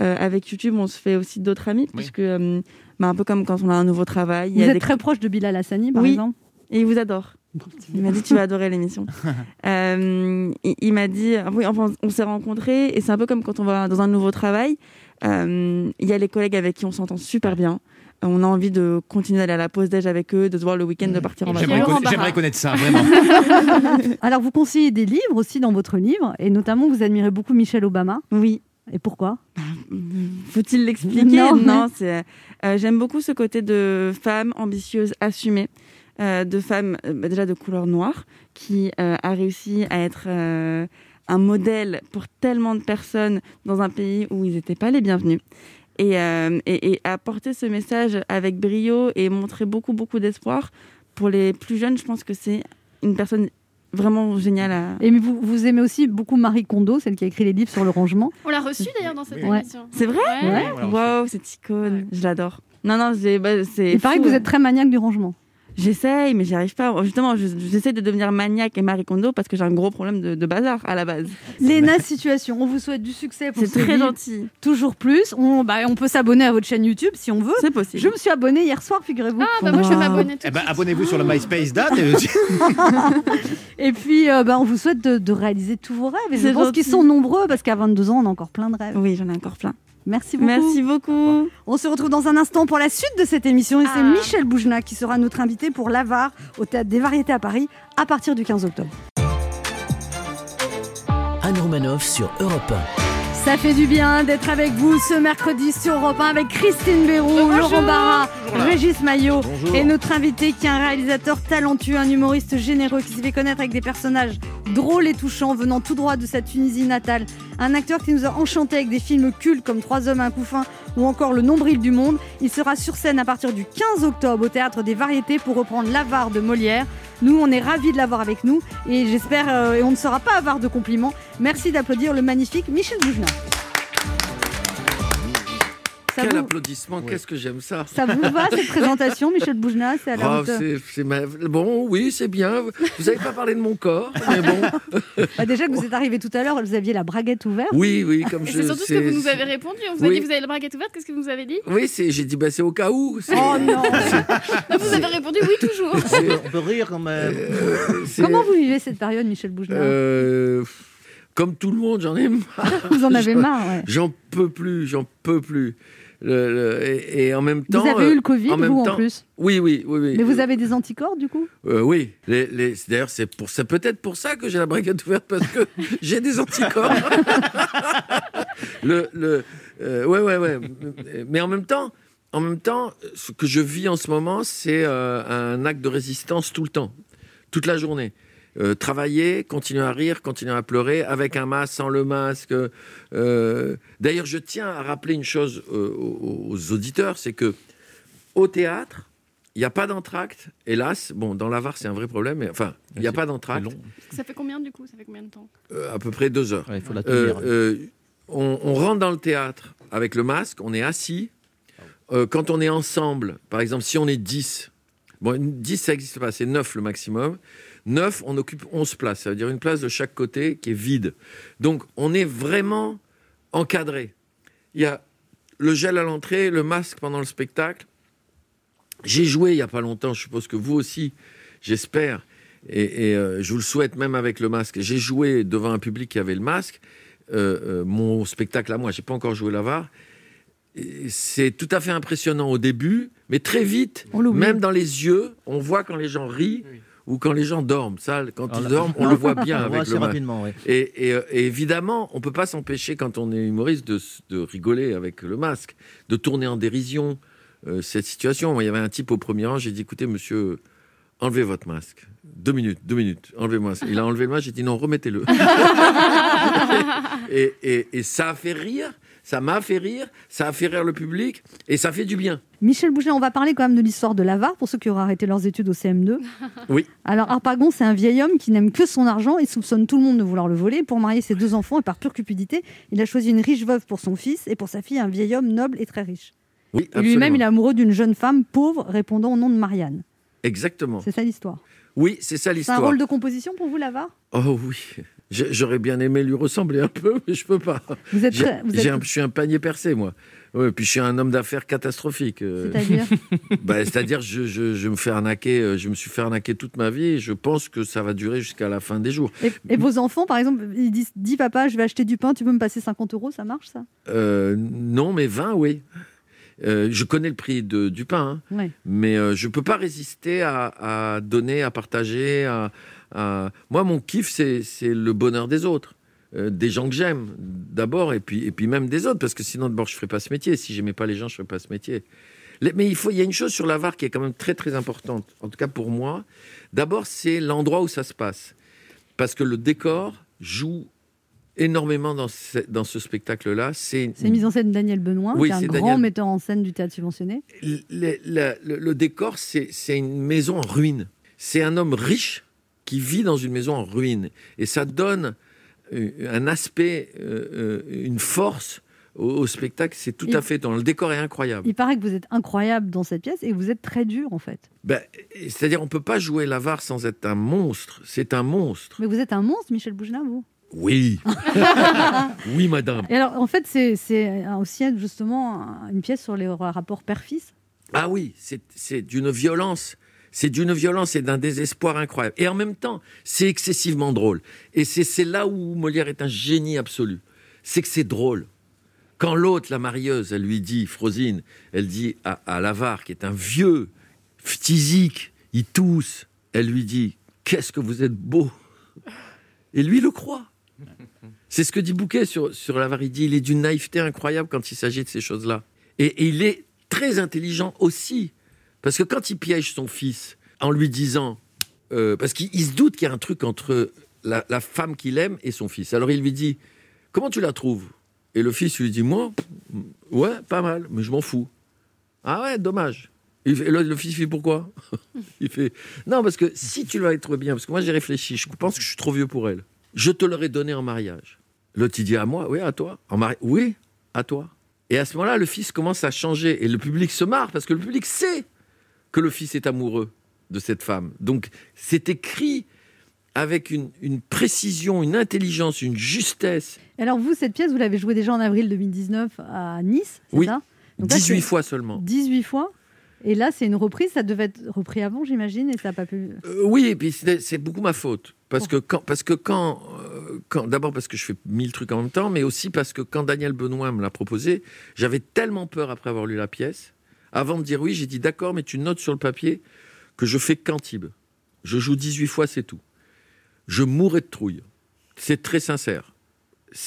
euh, avec YouTube, on se fait aussi d'autres amis, puisque euh, bah, un peu comme quand on a un nouveau travail. il Vous y a êtes des- très proche de Bilal Hassani, par Oui. exemple Et il vous adore. Il m'a dit tu vas adorer l'émission. Euh, il il m'a dit oui enfin on s'est rencontrés et c'est un peu comme quand on va dans un nouveau travail. Euh, Il y a les collègues avec qui on s'entend super bien. Euh, On a envie de continuer d'aller à la pause déj avec eux, de se voir le week-end, de partir en vacances. J'aimerais connaître ça, vraiment. Alors, vous conseillez des livres aussi dans votre livre, et notamment, vous admirez beaucoup Michelle Obama. Oui. Et pourquoi? Faut-il l'expliquer? Non, Non, mais- c'est. Euh, J'aime beaucoup ce côté de femme ambitieuse, assumée, euh, de femme euh, bah, déjà de couleur noire, qui a réussi à être un modèle pour tellement de personnes dans un pays où ils n'étaient pas les bienvenus. Et, euh, et, ce message avec brio et montrer beaucoup, beaucoup d'espoir. Pour les plus jeunes, je pense que c'est une personne vraiment géniale à... Et mais vous, vous aimez aussi beaucoup Marie Kondo, celle qui a écrit les livres sur le rangement. On l'a reçu d'ailleurs dans cette émission. C'est vrai Ouais. Ouais. Waouh, cette icône, je l'adore. Non, non, bah, c'est. Il paraît que vous hein. êtes très maniaque du rangement. J'essaye, mais j'y arrive pas. Justement, je- j'essaie de devenir maniaque et Marie Kondo parce que j'ai un gros problème de, de bazar à la base. Léna Situation, on vous souhaite du succès pour C'est ce très livre. gentil. Toujours plus. On, bah, on peut s'abonner à votre chaîne YouTube si on veut. C'est possible. Je me suis abonnée hier soir, figurez-vous. Ah, bah moi je vais m'abonner tout Eh ben, suite. abonnez-vous sur le MySpace date. et- Et puis, euh, bah, on vous souhaite de, de réaliser tous vos rêves. Et je C'est pense qu'ils sont nombreux parce qu'à 22 ans, on a encore plein de rêves. Oui, j'en ai encore plein. Merci beaucoup. Merci beaucoup. On se retrouve dans un instant pour la suite de cette émission. Et c'est Ah. Michel Boujna qui sera notre invité pour l'Avare au Théâtre des Variétés à Paris à partir du 15 octobre. Anne Romanoff sur Europe 1. Ça fait du bien d'être avec vous ce mercredi sur Europe 1 avec Christine Béroux, Laurent Barra, Régis Maillot et notre invité qui est un réalisateur talentueux, un humoriste généreux qui s'est fait connaître avec des personnages drôles et touchants venant tout droit de sa Tunisie natale. Un acteur qui nous a enchantés avec des films cultes comme Trois hommes, un couffin ou encore Le nombril du monde. Il sera sur scène à partir du 15 octobre au Théâtre des Variétés pour reprendre l'avare de Molière. Nous, on est ravis de l'avoir avec nous et j'espère, euh, et on ne sera pas avare de compliments. Merci d'applaudir le magnifique Michel Boujna. Ça Quel vous, applaudissement, qu'est-ce que j'aime ça. ça vous va cette présentation, Michel Boujna C'est à la Oh, hauteur. c'est- c'est ma- Bon, oui, c'est bien. Vous n'avez pas parlé de mon corps, mais bon. Bah, déjà que vous êtes arrivé tout à l'heure, vous aviez la braguette ouverte. Oui, oui, comme je. c'est surtout ce que vous nous avez répondu. On vous a Oui. dit vous avez la braguette ouverte, qu'est-ce que vous nous avez dit? Oui, c'est- j'ai dit, bah, c'est au cas où. c'est- Oh non Non, Vous avez répondu oui toujours. On peut rire quand même. euh, Comment vous vivez cette période, Michel Boujna? Euh, Comme tout le monde, j'en ai marre. Vous en avez marre, ouais. J'en peux plus, j'en peux plus. Le- le- et, et en même temps. Vous avez euh, eu le Covid, en même vous, en plus Oui, oui, oui. oui. Mais vous avez des anticorps, du coup? Euh, oui, les, les- d'ailleurs c'est peut-être pour ça que j'ai la braguette ouverte parce que j'ai des anticorps. le, le, euh, ouais, ouais, ouais. Mais en même temps, en même temps, ce que je vis en ce moment, c'est euh, un acte de résistance tout le temps, toute la journée. Euh, travailler, continuer à rire, continuer à pleurer, avec un masque, sans le masque. Euh, D'ailleurs, je tiens à rappeler une chose euh, aux, aux auditeurs, c'est que au théâtre, il n'y a pas d'entracte, hélas. Bon, dans l'Avare, c'est un vrai problème, mais enfin, il n'y a pas d'entracte. Ça fait combien du coup? Ça fait combien de temps? Euh, à peu près deux heures. Ouais, il faut la tenir. euh, on, on rentre dans le théâtre avec le masque, on est assis. Euh, quand on est ensemble, par exemple, si on est 10, bon, 10, ça n'existe pas, c'est 9 le maximum. 9, on occupe 11 places, ça veut dire une place de chaque côté qui est vide. Donc, on est vraiment encadré. Il y a le gel à l'entrée, le masque pendant le spectacle. J'ai joué il n'y a pas longtemps, je suppose que vous aussi, j'espère, et, et, euh, je vous le souhaite même avec le masque. J'ai joué devant un public qui avait le masque, euh, euh, mon spectacle à moi, j'ai pas encore joué l'avare. C'est tout à fait impressionnant au début, mais très vite, même dans les yeux, on voit quand les gens rient ou quand les gens dorment. Ça, quand Alors ils dorment, on le voit bien On avec assez le masque. ouais. Et, et, euh, et évidemment, on peut pas s'empêcher, quand on est humoriste, de, rigoler avec le masque, de tourner en dérision euh, cette situation. Moi, il y avait un type au premier rang, j'ai dit, écoutez, monsieur, enlevez votre masque. Deux minutes, deux minutes, enlevez moi Il a enlevé le masque, j'ai dit, non, remettez-le. et, et- et ça a fait rire, ça m'a fait rire, ça a fait rire le public, et ça fait du bien. Michel Boujna, on va parler quand même de l'histoire de l'avare pour ceux qui auraient arrêté leurs études au CM2. Oui. Alors, Harpagon, c'est un vieil homme qui n'aime que son argent et soupçonne tout le monde de vouloir le voler. Pour marier ses deux enfants et par pure cupidité, il a choisi une riche veuve pour son fils et pour sa fille, un vieil homme noble et très riche. Oui, lui-même, il est amoureux d'une jeune femme pauvre répondant au nom de Marianne. Exactement. C'est ça l'histoire. Oui, c'est ça C'est un l'histoire. rôle de composition pour vous, l'avare Oh oui. J'aurais bien aimé lui ressembler un peu, mais je peux pas. Vous êtes très- vous j'ai êtes- un- je suis un panier percé, moi. Ouais, puis je suis un homme d'affaires catastrophique. euh. C'est-à-dire Bah, C'est-à-dire, je, je, je me fais arnaquer, euh, je me suis fait arnaquer toute ma vie et je pense que ça va durer jusqu'à la fin des jours. et, et vos enfants, par exemple, ils disent Dis papa, je vais acheter du pain, tu peux me passer 50 euros, ça marche ça? Euh, non, mais 20, oui. Euh, je connais le prix de, du pain, hein, Ouais. mais euh, je ne peux pas résister à, à donner, à partager. À, à- Moi, mon kiff, c'est le bonheur des autres. Euh, des gens que j'aime, d'abord, et puis, et puis même des autres, parce que sinon, d'abord, je ne ferais pas ce métier. Si j'aimais pas les gens, je ne ferais pas ce métier. Les- Mais il, faut, il y a une chose sur l'avare qui est quand même très, très importante, en tout cas pour moi. D'abord, c'est l'endroit où ça se passe. Parce que le décor joue énormément dans ce, dans ce spectacle-là. C'est C'est mise en scène de Daniel Benoît, Oui, qui est un grand Daniel- metteur en scène du théâtre subventionné. le, le- le- le décor, c'est une maison en ruine. C'est un homme riche qui vit dans une maison en ruine. Et ça donne euh, un aspect, euh, euh, une force au, spectacle, c'est tout à fait dans le décor est incroyable. Il paraît que vous êtes incroyable dans cette pièce et vous êtes très dur en fait. Ben, C'est-à-dire, on peut pas jouer l'avare sans être un monstre. C'est un monstre. Mais vous êtes un monstre, Michel Boujna, vous. Oui. oui, madame. Et alors, en fait, c'est aussi justement un- une pièce sur les rapports père-fils. Ah oui, c'est d'une violence. C'est d'une violence et d'un désespoir incroyable. Et en même temps, c'est excessivement drôle. Et c'est là où Molière est un génie absolu. C'est que c'est drôle. Quand l'autre, la marieuse, elle lui dit, Frosine, elle dit à, l'avare, qui est un vieux, phtisique, il tousse, elle lui dit Qu'est-ce que vous êtes beau Et lui le croit. C'est ce que dit Bouquet sur, sur l'avare. Il dit Il est d'une naïveté incroyable quand il s'agit de ces choses-là. Et il est très intelligent aussi. Parce que quand il piège son fils en lui disant. euh, parce qu'il il se doute qu'il y a un truc entre la, femme qu'il aime et son fils. Alors il lui dit Comment tu la trouves? Et le fils lui dit Moi, ouais, pas mal, mais je m'en fous. Ah ouais, dommage. Il fait- le, le fils fait pourquoi? Il fait non parce que si tu l'avais trouvé bien, parce que moi j'ai réfléchi, je pense que je suis trop vieux pour elle. Je te l'aurais donné en mariage. L'autre il dit à moi, oui à toi. En mari, oui à toi. Et à ce moment-là, le fils commence à changer et le public se marre parce que le public sait que le fils est amoureux de cette femme. Donc c'est écrit avec une, une précision, une intelligence, une justesse. Alors, vous, cette pièce, vous l'avez jouée déjà en avril 2019 à Nice, c'est Oui. ça? Donc là, 18 c'est fois seulement. 18 fois. Et là, c'est une reprise. Ça devait être repris avant, j'imagine, et ça n'a pas pu. Euh, oui, et puis c'est c'est beaucoup ma faute. Parce que quand, parce que quand, euh, quand d'abord parce que je fais mille trucs en même temps, mais aussi parce que quand Daniel Benoît me l'a proposé, j'avais tellement peur après avoir lu la pièce. Avant de dire oui, j'ai dit d'accord, mais tu notes sur le papier que je fais Cantibes. Je joue 18 fois, c'est tout. Je mourrais de trouille. C'est très sincère.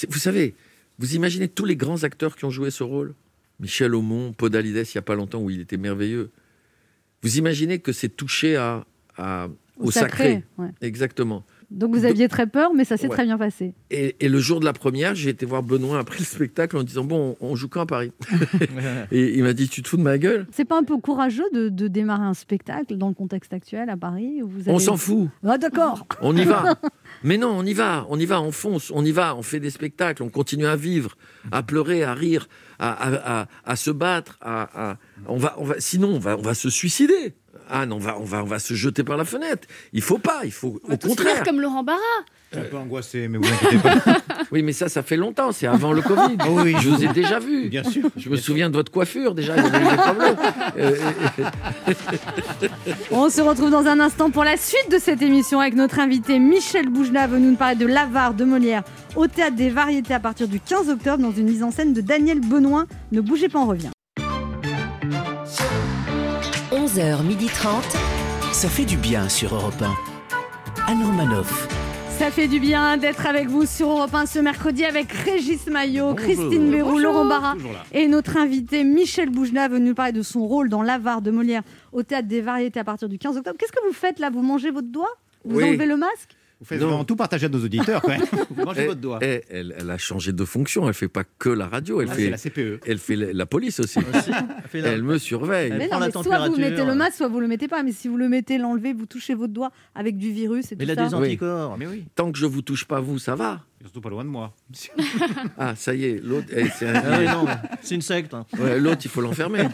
Vous savez, vous imaginez tous les grands acteurs qui ont joué ce rôle? Michel Aumont, Podalides, il n'y a pas longtemps, où il était merveilleux. Vous imaginez que c'est touché à, à- Au au sacré. sacré, ouais. Exactement. Donc, vous aviez très peur, mais ça s'est Ouais. très bien passé. Et, et le jour de la première, j'ai été voir Benoît après le spectacle en disant Bon, on, on joue quand à Paris Et il m'a dit Tu te fous de ma gueule C'est pas un peu courageux de, de démarrer un spectacle dans le contexte actuel à Paris où vous On s'en fout. Ah, d'accord. On y va. Mais non, on y va, on y va, on fonce, on y va, on fait des spectacles, on continue à vivre, à pleurer, à rire, à, à- à- à se battre. À, à- on va, on va, sinon, on va, on va se suicider. Ah non, on va, on va, on va se jeter par la fenêtre. Il faut pas, il faut au Tous contraire. faire comme Laurent Barra. Je suis un peu angoissé, mais vous inquiétez pas. Oui, mais ça, ça fait longtemps, c'est avant le Covid. Oh oui. Je vous ai déjà vu. Bien sûr. Je me souviens de votre coiffure déjà. Euh, On se retrouve dans un instant pour la suite de cette émission avec notre invité Michel Boujna, venu nous parler de l'avare de Molière au Théâtre des Variétés à partir du 15 octobre dans une mise en scène de Daniel Benoît. Ne bougez pas, on revient. 11h30. Ça fait du bien sur Europe 1. Anne Romanoff. Ça fait du bien d'être avec vous sur Europe 1 ce mercredi avec Régis Maillot, Bonjour. Christine Béroux. Laurent Barra et notre invité Michel Boujna venu nous parler de son rôle dans l'avare de Molière au Théâtre des Variétés à partir du 15 octobre. Qu'est-ce que vous faites là? Vous mangez votre doigt? Vous Oui. enlevez le masque? Vous faites Non. vraiment tout partager à nos auditeurs quand même. Vous mangez eh, votre doigt. eh, elle, elle a changé de fonction, elle fait pas que la radio, elle Ah, fait, la CPE. elle fait la, police aussi. Elle fait la- Elle me surveille. Elle Mais prend non, la mais soit vous mettez le masque, soit vous le mettez pas. Mais si vous le mettez, l'enlevez, vous touchez votre doigt avec du virus et Mais tout il a ça. des anticorps. Mais oui, Tant que je vous touche pas vous, ça va. Surtout pas loin de moi. Ah, ça y est, l'autre, eh, c'est un- Ah c'est une secte. hein. Ouais, l'autre, il faut l'enfermer.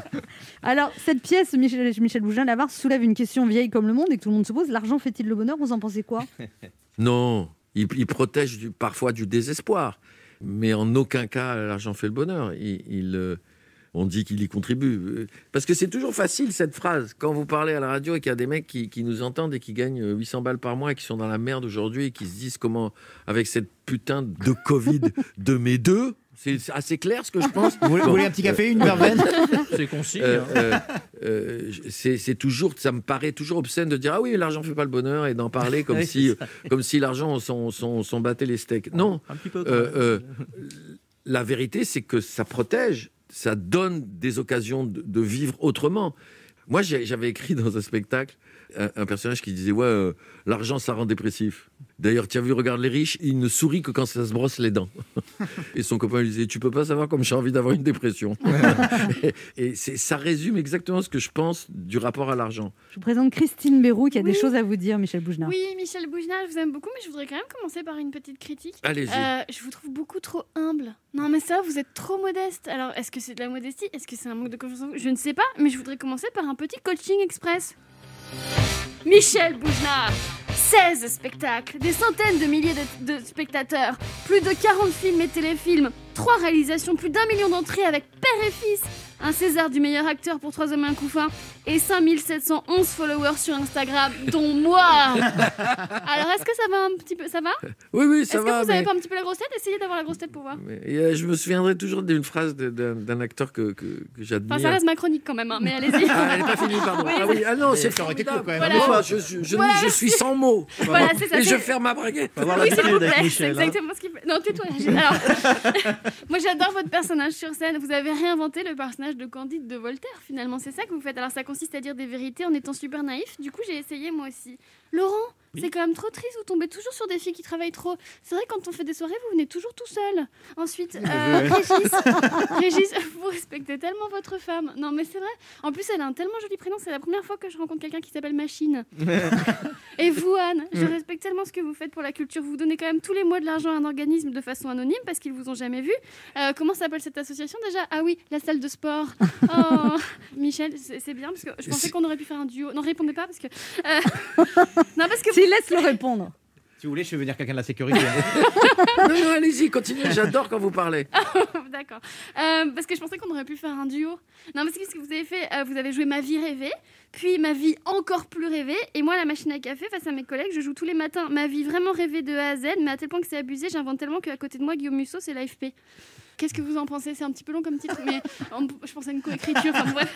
Alors, cette pièce, Michel, Michel Boujna, l'avare, soulève une question vieille comme le monde et que tout le monde se pose. L'argent fait-il le bonheur? Vous en pensez quoi? Non, il, il protège du- parfois du désespoir, mais en aucun cas l'argent fait le bonheur. Il, il, euh, on dit qu'il y contribue. Euh, Parce que c'est toujours facile cette phrase. Quand vous parlez à la radio et qu'il y a des mecs qui, qui nous entendent et qui gagnent euh, 800 balles par mois et qui sont dans la merde aujourd'hui et qui se disent comment, avec cette putain de Covid de mes deux, c'est assez clair ce que je pense. Vous voulez, vous Bon. voulez un petit café, une verveine C'est concis. Euh, hein. euh, euh, c'est toujours, ça me paraît toujours obscène de dire ah oui l'argent fait pas le bonheur et d'en parler comme Oui, si, comme si l'argent s'en s'en battait les steaks. Non, Un petit peu. euh, euh, la vérité c'est que ça protège, ça donne des occasions de, vivre autrement. Moi j'avais écrit dans un spectacle un, un personnage qui disait ouais euh, l'argent ça rend dépressif D'ailleurs, tu as vu, regarde les riches, il ne sourit que quand ça se brosse les dents. Et son copain lui disait, tu peux pas savoir comme j'ai envie d'avoir une dépression. et ça résume exactement ce que je pense du rapport à l'argent. Je vous présente Christine Bérou qui a des choses à vous dire, Michel Bougenat. Oui, Michel Boujna, je vous aime beaucoup, mais je voudrais quand même commencer par une petite critique. Allez-y. Euh, je vous trouve beaucoup trop humble. Non, mais ça, vous êtes trop modeste. Alors, est-ce que c'est de la modestie? Est-ce que c'est un manque de confiance en vous? Je ne sais pas, mais je voudrais commencer par un petit coaching express. Michel Boujna 16 spectacles, des centaines de milliers de, spectateurs, plus de 40 films et téléfilms, 3 réalisations, plus d'un million d'entrées avec père et fils, un César du meilleur acteur pour 3 hommes et un couffin, et 5711 followers sur Instagram, dont moi Alors, est-ce que ça va un petit peu Ça va? Oui, oui, ça Est-ce va. que vous avez mais- pas un petit peu la grosse tête? Essayez d'avoir la grosse tête pour voir. mais, euh, je me souviendrai toujours d'une phrase d'un d'un acteur que, que, que j'admire. Enfin, ça reste ma chronique quand même, hein, mais allez-y. Ah, elle n'est pas finie, pardon. Oui, ah oui, ah non, c'est ça aurait été court, formidable. quand même. Voilà. Moi, je, je, je, Voilà. je suis sans mots. Voilà, c'est ça, Et je ferme ma braguette. Oui, s'il vous l'habitude avec plaît, c'est hein. exactement ce qu'il fait. Non, tais-toi. Alors, moi j'adore votre personnage sur scène. Vous avez réinventé le personnage de Candide de Voltaire, finalement. C'est ça que vous faites. Alors, ça consiste à dire des vérités en étant super naïf. Du coup, j'ai essayé moi aussi. Laurent, c'est quand même trop triste. Vous tombez toujours sur des filles qui travaillent trop. C'est vrai, quand on fait des soirées, vous venez toujours tout seul. Ensuite, euh, Régis, Régis, vous respectez tellement votre femme. Non, mais c'est vrai. En plus, elle a un tellement joli prénom. C'est la première fois que je rencontre quelqu'un qui s'appelle Machine. Et vous, Anne, je respecte tellement ce que vous faites pour la culture. Vous donnez quand même tous les mois de l'argent à un organisme de façon anonyme parce qu'ils vous ont jamais vu. Euh, comment s'appelle cette association déjà? Ah oui, la salle de sport. Oh, Michel, c'est c'est bien parce que je pensais qu'on aurait pu faire un duo. Non, répondez pas parce que. euh, non, parce que. Si, laisse-le répondre. Si vous voulez, je fais venir quelqu'un de la sécurité. Non, non, allez-y, continuez. J'adore quand vous parlez. D'accord. Euh, parce que je pensais qu'on aurait pu faire un duo. Non, parce que ce que vous avez fait, euh, vous avez joué Ma vie rêvée, puis Ma vie encore plus rêvée, et moi, la machine à café, face à mes collègues, je joue tous les matins Ma vie vraiment rêvée de A à Z, mais à tel point que c'est abusé, j'invente tellement qu'à côté de moi, Guillaume Musso, c'est l'AFP. Qu'est-ce que vous en pensez? C'est un petit peu long comme titre, mais je pense à une coécriture. Enfin.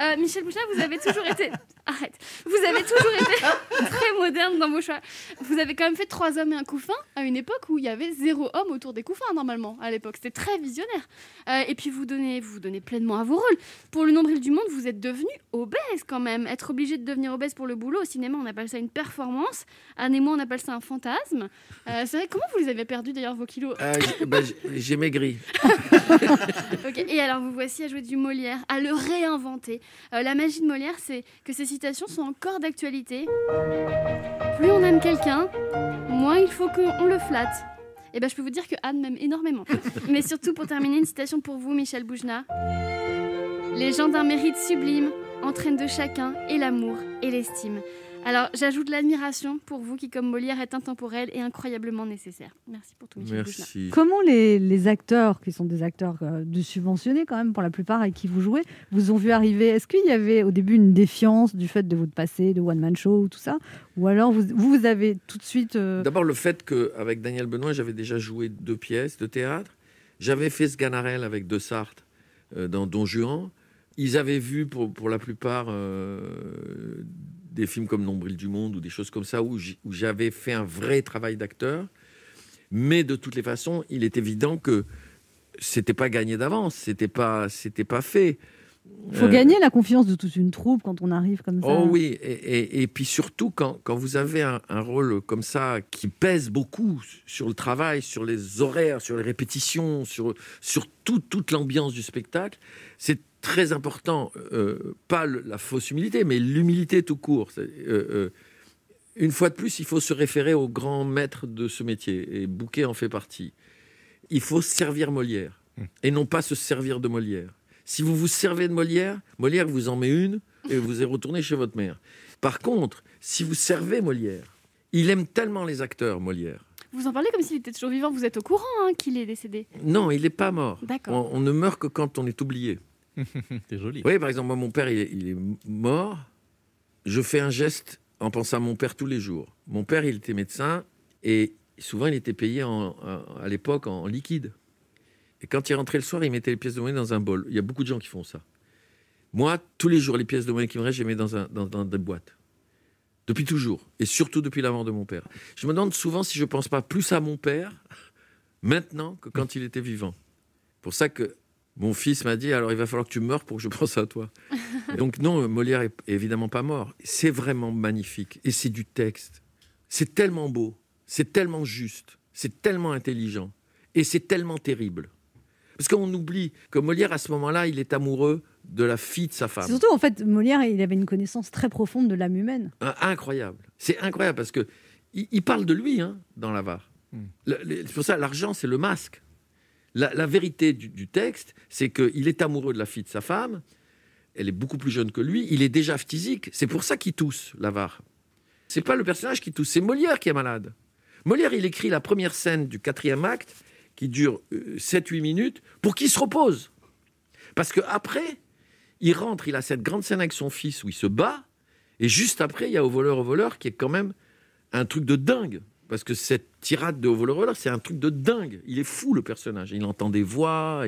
Euh, Michel Bouchin, vous avez toujours été. Arrête. Vous avez toujours été très moderne dans vos choix. Vous avez quand même fait trois hommes et un couffin à une époque où il y avait zéro homme autour des couffins normalement. À l'époque, c'était très visionnaire. Euh, et puis vous donnez, vous donnez pleinement à vos rôles. Pour le nombril du monde, vous êtes devenu obèse quand même. Être obligé de devenir obèse pour le boulot au cinéma, on appelle ça une performance. Anne et moi, on appelle ça un fantasme. Euh, c'est vrai. Comment vous les avez perdus d'ailleurs vos kilos? Bah, J'ai maigri. Et alors vous voici à jouer du Molière, à le réinventer. Euh, la magie de Molière, c'est que ces citations sont encore d'actualité. Plus on aime quelqu'un, moins il faut qu'on le flatte. Et ben je peux vous dire que Anne m'aime énormément. Mais surtout pour terminer, une citation pour vous, Michel Boujna. Les gens d'un mérite sublime entraînent de chacun et l'amour et l'estime. Alors j'ajoute l'admiration pour vous qui, comme Molière, est intemporel et incroyablement nécessaire. Merci pour tout, Michel. Merci. Comment les, les acteurs, qui sont des acteurs euh, de subventionnés quand même pour la plupart avec qui vous jouez, vous ont vu arriver? Est-ce qu'il y avait au début une défiance du fait de votre passé, de one-man show ou tout ça? Ou alors vous, vous, vous avez tout de suite... euh, D'abord, le fait qu'avec Daniel Benoît, j'avais déjà joué deux pièces de théâtre. J'avais fait Sganarelle avec De Sarthe euh, dans Don Juan. Ils avaient vu pour, pour la plupart euh, des films comme Nombril du Monde ou des choses comme ça où j'avais fait un vrai travail d'acteur. Mais de toutes les façons, il est évident que c'était pas gagné d'avance, c'était pas, c'était pas fait. Il faut Euh, gagner la confiance de toute une troupe quand on arrive comme ça. Oh oui, et, et- et puis surtout quand, quand vous avez un, un rôle comme ça qui pèse beaucoup sur le travail, sur les horaires, sur les répétitions, sur, sur tout- toute l'ambiance du spectacle, c'est très important, euh, pas le- la fausse humilité, mais l'humilité tout court. Euh, euh, une fois de plus, il faut se référer au grand maître de ce métier, et Bouquet en fait partie. Il faut servir Molière, et non pas se servir de Molière. Si vous vous servez de Molière, Molière vous en met une et vous est retourné chez votre mère. Par contre, si vous servez Molière, il aime tellement les acteurs, Molière. Vous en parlez comme s'il était toujours vivant. Vous êtes au courant hein, qu'il est décédé. Non, il n'est pas mort. D'accord. On, on ne meurt que quand on est oublié. C'est joli. Oui, par exemple, moi, mon père, il est, mort. Je fais un geste en pensant à mon père tous les jours. Mon père, il était médecin et souvent, il était payé à l'époque en liquide. Et quand il rentrait le soir, il mettait les pièces de monnaie dans un bol. Il y a beaucoup de gens qui font ça. Moi, tous les jours, les pièces de monnaie qui me restent, je les mets dans des boîtes. Depuis toujours. Et surtout depuis la mort de mon père. Je me demande souvent si je ne pense pas plus à mon père maintenant que quand il était vivant. Pour ça que mon fils m'a dit alors il va falloir que tu meurs pour que je pense à toi. Donc non, Molière est évidemment pas mort. C'est vraiment magnifique et c'est du texte. C'est tellement beau. c'est tellement juste, c'est tellement intelligent, et c'est tellement terrible. Parce qu'on oublie que Molière, à ce moment-là, il est amoureux de la fille de sa femme. Surtout, en fait, Molière, il avait une connaissance très profonde de l'âme humaine. Ah, Incroyable. C'est incroyable parce que il, parle de lui hein, dans l'avare. Le- C'est pour ça l'argent, c'est le masque. La, vérité du, texte, c'est qu'il est amoureux de la fille de sa femme. Elle est beaucoup plus jeune que lui. Il est déjà phtisique. C'est pour ça qu'il tousse, l'avare. C'est pas le personnage qui tousse, c'est Molière qui est malade. Molière, il écrit la première scène du quatrième acte qui dure 7-8 minutes pour qu'il se repose. Parce que après, il rentre, il a cette grande scène avec son fils où il se bat. Et juste après, il y a Au voleur, au voleur, qui est quand même un truc de dingue. Parce que cette tirade de voleur, c'est un truc de dingue. Il est fou, le personnage. Il entend des voix.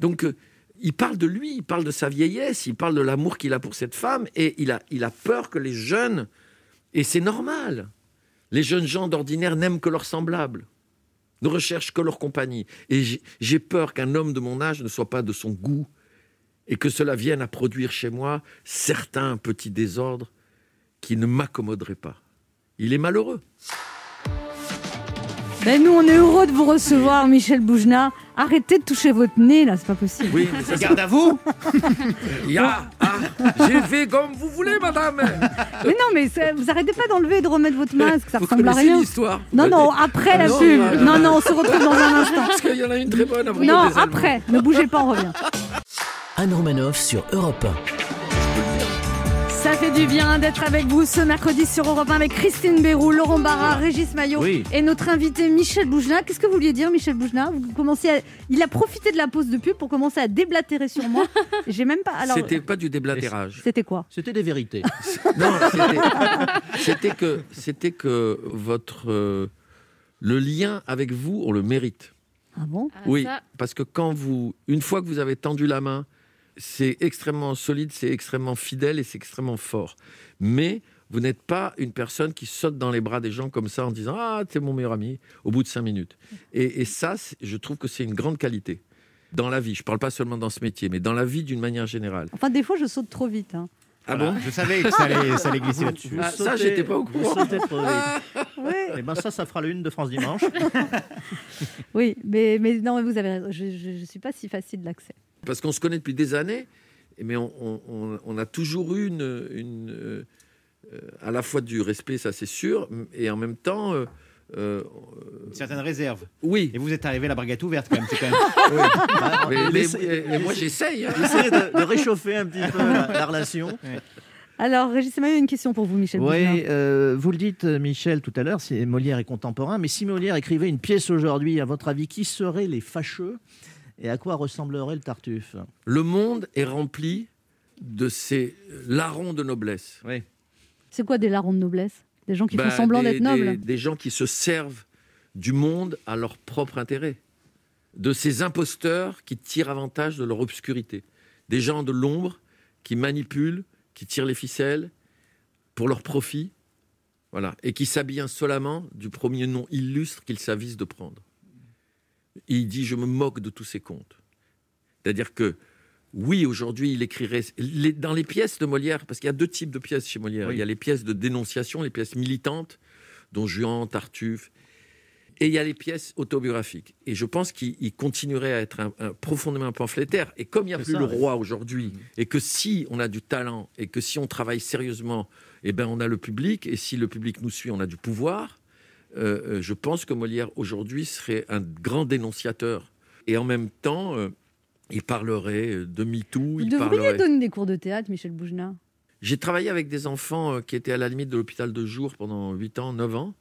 Donc, euh, il parle de lui, il parle de sa vieillesse, il parle de l'amour qu'il a pour cette femme. Et il a, il a peur que les jeunes. Et c'est normal. Les jeunes gens d'ordinaire n'aiment que leurs semblables, ne recherchent que leur compagnie. Et j'ai peur qu'un homme de mon âge ne soit pas de son goût et que cela vienne à produire chez moi certains petits désordres qui ne m'accommoderaient pas. Il est malheureux. Ben, nous, on est heureux de vous recevoir, Michel Boujna. Arrêtez de toucher votre nez, là, c'est pas possible. Oui, mais ça, c'est- Garde à vous Ya, ah, j'ai fait comme vous voulez, madame. Mais non, mais ça- vous arrêtez pas d'enlever et de remettre votre masque, ça Vous ressemble à rien. l'histoire Non, non, après la Non, pub. voilà. Non, non, on se retrouve dans un instant. Parce qu'il y en a une très bonne après. Non, après, ne bougez pas, on revient. Anne Romanoff sur Europe 1. Ça fait du bien d'être avec vous ce mercredi sur Europe 1 avec Christine Béroux, Laurent Barra, Régis Maillot Oui. et notre invité Michel Boujna. Qu'est-ce que vous vouliez dire, Michel Boujna vous commencez à... Il a profité de la pause de pub pour commencer à déblatérer sur moi. J'ai même pas. Alors, C'était pas du déblatérage. c'était quoi? C'était des vérités. Non, c'était- que, c'était que votre euh, le lien avec vous, on le mérite. Ah bon? Ah, Oui, ça, parce que quand vous, une fois que vous avez tendu la main, c'est extrêmement solide, c'est extrêmement fidèle et c'est extrêmement fort. Mais vous n'êtes pas une personne qui saute dans les bras des gens comme ça en disant ah t'es mon meilleur ami au bout de cinq minutes. Et, et ça, je trouve que c'est une grande qualité dans la vie. Je parle pas seulement dans ce métier, mais dans la vie d'une manière générale. Enfin, des fois, je saute trop vite. hein. Ah Voilà, bon Je savais que ça allait, ça allait glisser là-dessus. Ah, ça, j'étais pas au courant. sautez trop vite. Oui, Eh ben ça, ça fera la une de France Dimanche. oui mais, mais non, vous avez raison. Je ne suis pas si facile d'accès. Parce qu'on se connaît depuis des années, mais on, on- on- on a toujours eu une, une, euh, à la fois du respect, ça c'est sûr, et en même temps, euh, euh, Une certaine réserve. oui. Et vous êtes arrivé à la braguette ouverte quand même. C'est quand même... oui. mais, mais- Laissez- mais- mais moi j'essaye. hein. Essayez de, de réchauffer un petit peu la, la relation. Alors, Régis Maillot, une question pour vous, Michel. Oui, euh, vous le dites, euh, Michel, tout à l'heure, si Molière est contemporain, mais si Molière écrivait une pièce aujourd'hui, à votre avis, qui seraient les fâcheux et à quoi ressemblerait le Tartuffe Le monde est rempli de ces larrons de noblesse. Oui. C'est quoi des larrons de noblesse? Des gens qui Bah, font semblant des- d'être nobles? des, des gens qui se servent du monde à leur propre intérêt. De ces imposteurs qui tirent avantage de leur obscurité. Des gens de l'ombre qui manipulent, qui tirent les ficelles pour leur profit. Voilà. Et qui s'habillent insolemment du premier nom illustre qu'ils s'avisent de prendre. Et il dit Je me moque de tous ces contes. C'est-à-dire que, oui, aujourd'hui, il écrirait. les- dans les pièces de Molière, parce qu'il y a deux types de pièces chez Molière. Oui. Il y a les pièces de dénonciation, les pièces militantes, dont Juan, Tartuffe. Et il y a les pièces autobiographiques. Et je pense qu'il il continuerait à être un, un- profondément un pamphlétaire. Et comme il n'y a plus ça, le ouais. roi aujourd'hui, et que si on a du talent, et que si on travaille sérieusement, eh ben on a le public, et si le public nous suit, on a du pouvoir, euh, euh, je pense que Molière aujourd'hui serait un grand dénonciateur. Et en même temps, euh, il parlerait de MeToo, Vous il devriez parlerait... donner des cours de théâtre, Michel Boujna. J'ai travaillé avec des enfants qui étaient à la limite de l'hôpital de jour pendant 8 ans, 9 ans,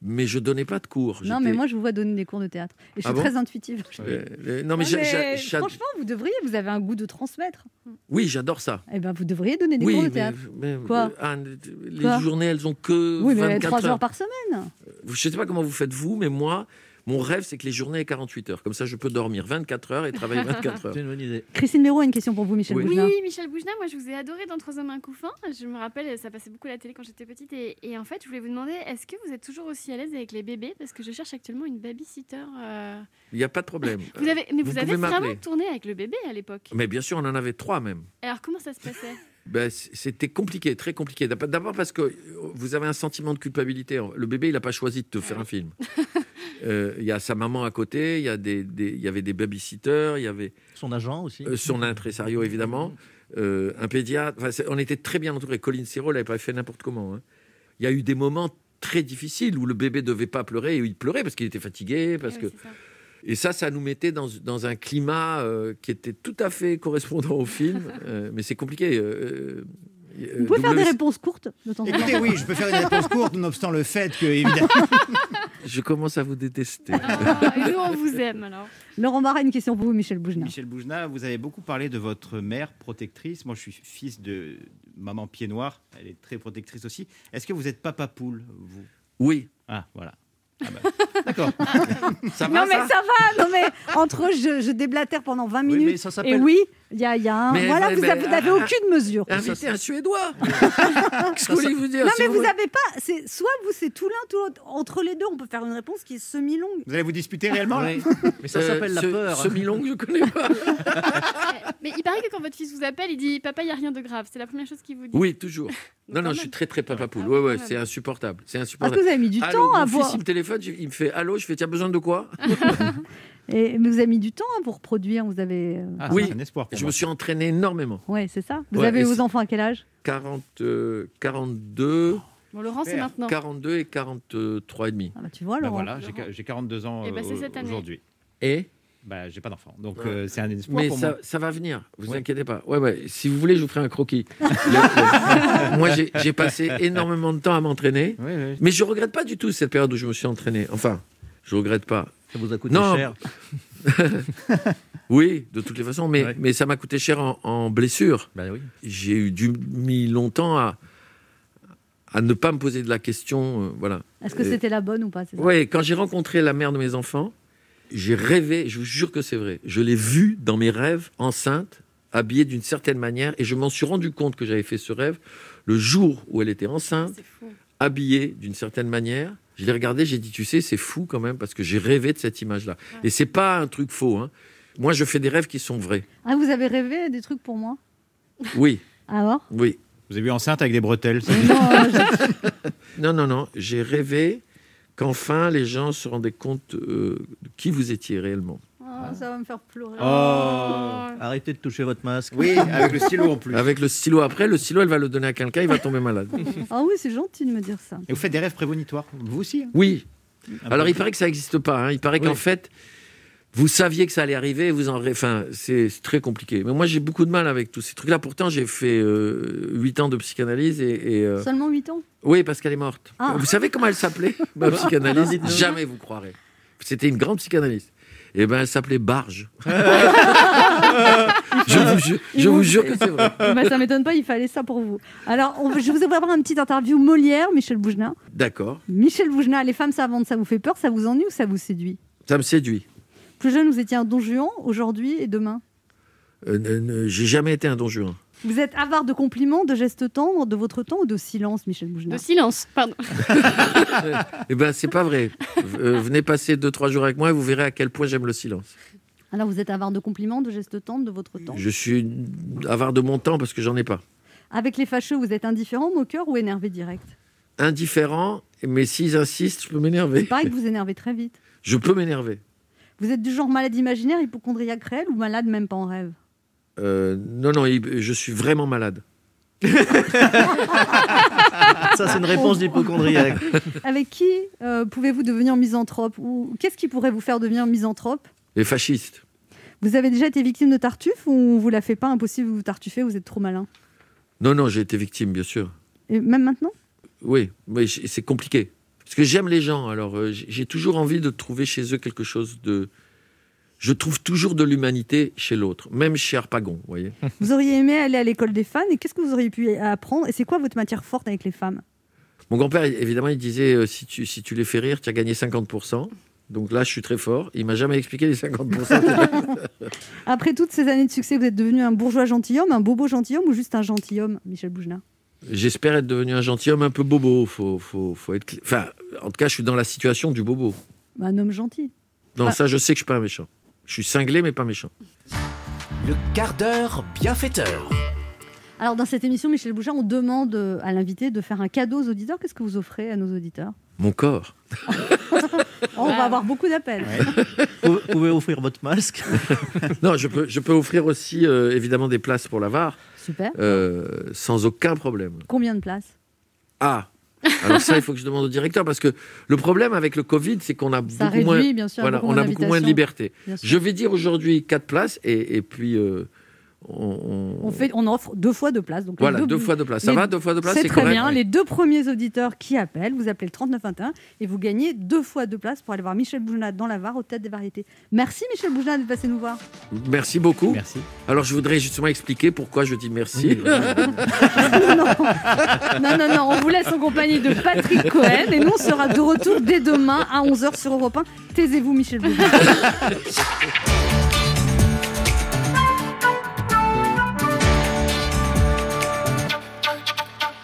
mais je donnais pas de cours. Non, mais moi, je vous vois donner des cours de théâtre. Et je suis Ah bon? très intuitive. Euh, non, mais, Ah, franchement, vous devriez, vous avez un goût de transmettre. oui, j'adore ça. Eh ben, vous devriez donner des oui, cours de mais, théâtre. mais- Quoi? Anne, les Quoi? journées, elles ont que Oui, mais 24 trois heures. heures par semaine. Je sais pas comment vous faites vous, mais moi, mon rêve, c'est que les journées aient 48 heures. Comme ça, je peux dormir 24 heures et travailler 24 heures. C'est une bonne idée. Christine Méraud a une question pour vous, Michel Oui. Boujna. Oui, Michel Boujna, moi je vous ai adoré dans Trois hommes un couffin. Je me rappelle, ça passait beaucoup à la télé quand j'étais petite. Et, et en fait, je voulais vous demander, est-ce que vous êtes toujours aussi à l'aise avec les bébés? Parce que je cherche actuellement une babysitter. euh. Il n'y a pas de problème. Vous avez, mais Vous vous, avez vraiment tourné avec le bébé à l'époque? Mais bien sûr, on en avait trois même. Alors comment ça se passait? Ben, C'était compliqué, très compliqué. D'ab- D'abord parce que vous avez un sentiment de culpabilité. Le bébé, il n'a pas choisi de te faire un film. Euh, Il y a sa maman à côté, il y, a des, des- il y avait des babysitters, il y avait Son agent aussi. euh, son impresario, évidemment, euh, un pédiatre. Enfin, on était très bien entourés. Colin Serrault n'avait pas fait n'importe comment. hein. Il y a eu des moments très difficiles où le bébé devait pas pleurer et il pleurait parce qu'il était fatigué, parce que et ça, ça nous mettait dans, dans un climat euh, qui était tout à fait correspondant au film. Euh, mais c'est compliqué. euh, Vous pouvez faire des réponses courtes de temps en temps. Écoutez, oui, je peux faire une réponse courte, nonobstant le fait que, évidemment. Je commence à vous détester. Ah, et nous, on vous aime alors. Laurent Barra, une question pour vous, Michel Boujna. Michel Boujna, vous avez beaucoup parlé de votre mère protectrice. Moi, je suis fils de maman pied noir. Elle est très protectrice aussi. Est-ce que vous êtes papa poule, vous? Oui. Ah, voilà. Ah bah, D'accord. Ça Non mais ça va, non mais entre eux, je, je déblatère pendant 20 Oui, minutes. mais ça et oui, il y a, il y a un. Mais- voilà, mais- vous n'avez ah, aucune mesure. Invitez un Suédois. Qu'est-ce que vous voulez vous dire Non Si mais vous n'avez pas. C'est soit vous c'est tout l'un tout l'autre. Entre les deux, on peut faire une réponse qui est semi-longue. Vous allez vous disputer réellement là Oui. Mais ça Euh, s'appelle la peur. Semi-longue, je connais pas. Mais il paraît que quand votre fils vous appelle, il dit Papa, il n'y a rien de grave. C'est la première chose qu'il vous dit. Oui, toujours. Donc, Non, non, je suis très, très papa poule. Ah Ouais, oui, ouais, c'est insupportable. C'est Parce insupportable. que vous avez mis du Allô, temps à mon voir. fils, il me téléphone, il me fait Allô, je fais Tu as besoin de quoi? Et vous avez mis du temps à vous reproduire. Vous avez. euh, Ah, Oui. un espoir pour Je me suis entraîné énormément. Ouais, c'est ça. Vous Ouais, avez vos enfants à quel âge? 40, euh, 42, Bon, Laurent, c'est maintenant. 42 et 43 et demi. ah bah, Tu vois, Bah Laurent. voilà, j'ai qua- j'ai 42 ans Eh ben, euh, cette année. aujourd'hui. Et? Bah, j'ai pas d'enfant. Donc, Ouais. euh, c'est un espoir mais pour ça, moi. ça va venir, vous Ouais. inquiétez pas. Ouais, ouais. Si vous voulez, je vous ferai un croquis. Le- le- Moi, j'ai j'ai passé énormément de temps à m'entraîner, Oui, oui. mais je regrette pas du tout cette période où je me suis entraîné. Enfin, je regrette pas. Ça vous a coûté Non. cher. Oui, de toutes les façons, mais, Ouais. mais ça m'a coûté cher en, en blessure. Bah oui. J'ai eu du mis longtemps à, à ne pas me poser de la question. euh, voilà. Est-ce que c'était la bonne ou pas Ouais, quand j'ai rencontré la mère de mes enfants, j'ai rêvé, je vous jure que c'est vrai, je l'ai vue dans mes rêves enceinte, habillée d'une certaine manière, et je m'en suis rendu compte que j'avais fait ce rêve le jour où elle était enceinte, Habillée d'une certaine manière. Je l'ai regardée, j'ai dit, tu sais, c'est fou quand même, parce que j'ai rêvé de cette image-là. Et c'est pas un truc faux. Hein. Moi, je fais des rêves qui sont vrais. Ah, vous avez rêvé des trucs pour moi? Oui, Alors oui. Vous avez vu enceinte avec des bretelles. Non, euh, je- Non, non, non. J'ai rêvé qu'enfin les gens se rendaient compte euh, de qui vous étiez réellement. Oh, ça va me faire pleurer. Oh. Arrêtez de toucher votre masque. Oui, avec le stylo en plus. Avec le stylo après, le stylo, elle va le donner à quelqu'un, il va tomber malade. Ah oui, c'est gentil de me dire ça. Et vous faites des rêves prémonitoires, vous aussi hein? Oui. Alors il paraît que ça n'existe pas. hein. Il paraît Oui. qu'en fait, vous saviez que ça allait arriver, vous en rê- enfin, c'est très compliqué. Mais moi, j'ai beaucoup de mal avec tous ces trucs-là. Pourtant, j'ai fait euh, 8 ans de psychanalyse et, et, euh, Seulement 8 ans? Oui, parce qu'elle est morte. Ah. Vous savez comment elle s'appelait ma psychanalyse? Jamais vous croirez. C'était une grande psychanalyste. Et ben, elle s'appelait Barge. je vous, jure- je vous jure que c'est vrai. bah, Ça m'étonne pas, il fallait ça pour vous. Alors, on- je vous ai avoir un petit interview Molière, Michel Boujna. D'accord. Michel Boujna, les femmes savantes, ça vous fait peur, ça vous ennuie ou ça vous séduit? Ça me séduit. Plus jeune, vous étiez un don Juan, aujourd'hui et demain? Euh, n- j'ai jamais été un don Juan. Vous êtes avare de compliments, de gestes tendres, de votre temps ou de silence, Michel Boujna De silence, pardon. Eh ben, c'est pas vrai. Euh, venez passer 2-3 jours avec moi et vous verrez à quel point j'aime le silence. Alors, vous êtes avare de compliments, de gestes tendres, de votre temps. Je suis avare de mon temps parce que j'en ai pas. Avec les fâcheux, vous êtes indifférent, moqueur ou énervé direct? Indifférent, mais s'ils insistent, je peux m'énerver. Il paraît que vous énervez très vite. Je peux m'énerver. Vous êtes du genre malade imaginaire, hypochondriaque réel ou malade même pas en rêve? Euh, non, non, il- je suis vraiment malade. Ça, c'est une réponse d'hypochondriaque. Avec qui euh, pouvez-vous devenir misanthrope Ou qu'est-ce qui pourrait vous faire devenir misanthrope? Les fascistes. Vous avez déjà été victime de tartuffe ou on vous la fait pas impossible de vous tartuffer, vous êtes trop malin? Non, non, j'ai été victime, bien sûr. Et même maintenant? Oui, mais j- c'est compliqué. Parce que j'aime les gens, alors euh, j- j'ai toujours envie de trouver chez eux quelque chose de... Je trouve toujours de l'humanité chez l'autre, même chez Harpagon, vous voyez. Vous auriez aimé aller à l'école des fans et qu'est-ce que vous auriez pu apprendre Et c'est quoi votre matière forte avec les femmes? Mon grand-père, évidemment, il disait, euh, si, tu, si tu les fais rire, tu as gagné 50%. Donc là, je suis très fort. Il m'a jamais expliqué les 50%. Après toutes ces années de succès, vous êtes devenu un bourgeois gentilhomme, un bobo gentilhomme ou juste un gentilhomme, Michel Boujna J'espère être devenu un gentilhomme un peu bobo. Faut, faut, faut être... Enfin, en tout cas, je suis dans la situation du bobo. Un homme gentil. Non, Ah. ça, je sais que je suis pas un méchant. Je suis cinglé, mais pas méchant. Le quart d'heure bienfaiteur. Alors, dans cette émission, Michel Bouchard, on demande euh, à l'invité de faire un cadeau aux auditeurs. Qu'est-ce que vous offrez à nos auditeurs Mon corps. On va avoir beaucoup d'appels. Vous pouvez offrir votre masque. non, je peux, je peux offrir aussi euh, évidemment des places pour la VAR, Super. euh, sans aucun problème. Combien de places Ah alors ça, il faut que je demande au directeur parce que le problème avec le Covid, c'est qu'on a Ça beaucoup moins, réduit, bien sûr, voilà, beaucoup on a beaucoup moins de liberté. Je vais dire aujourd'hui quatre places et, et puis euh, on, On, fait, on offre deux fois deux places. Donc voilà deux, fois deux places. Ça les- va deux fois deux places, C'est très correct. bien. Les deux premiers auditeurs qui appellent, vous appelez le 3921 et vous gagnez deux fois deux places pour aller voir Michel Bougenat dans la Var au Théâtre des Variétés. Merci Michel Bougenat de passer nous voir. Merci beaucoup. Merci. Alors je voudrais justement expliquer pourquoi je dis merci. non. non, non, non, on vous laisse en compagnie de Patrick Cohen et nous on sera de retour dès demain à 11h sur Europe 1. Taisez-vous Michel Bougenat.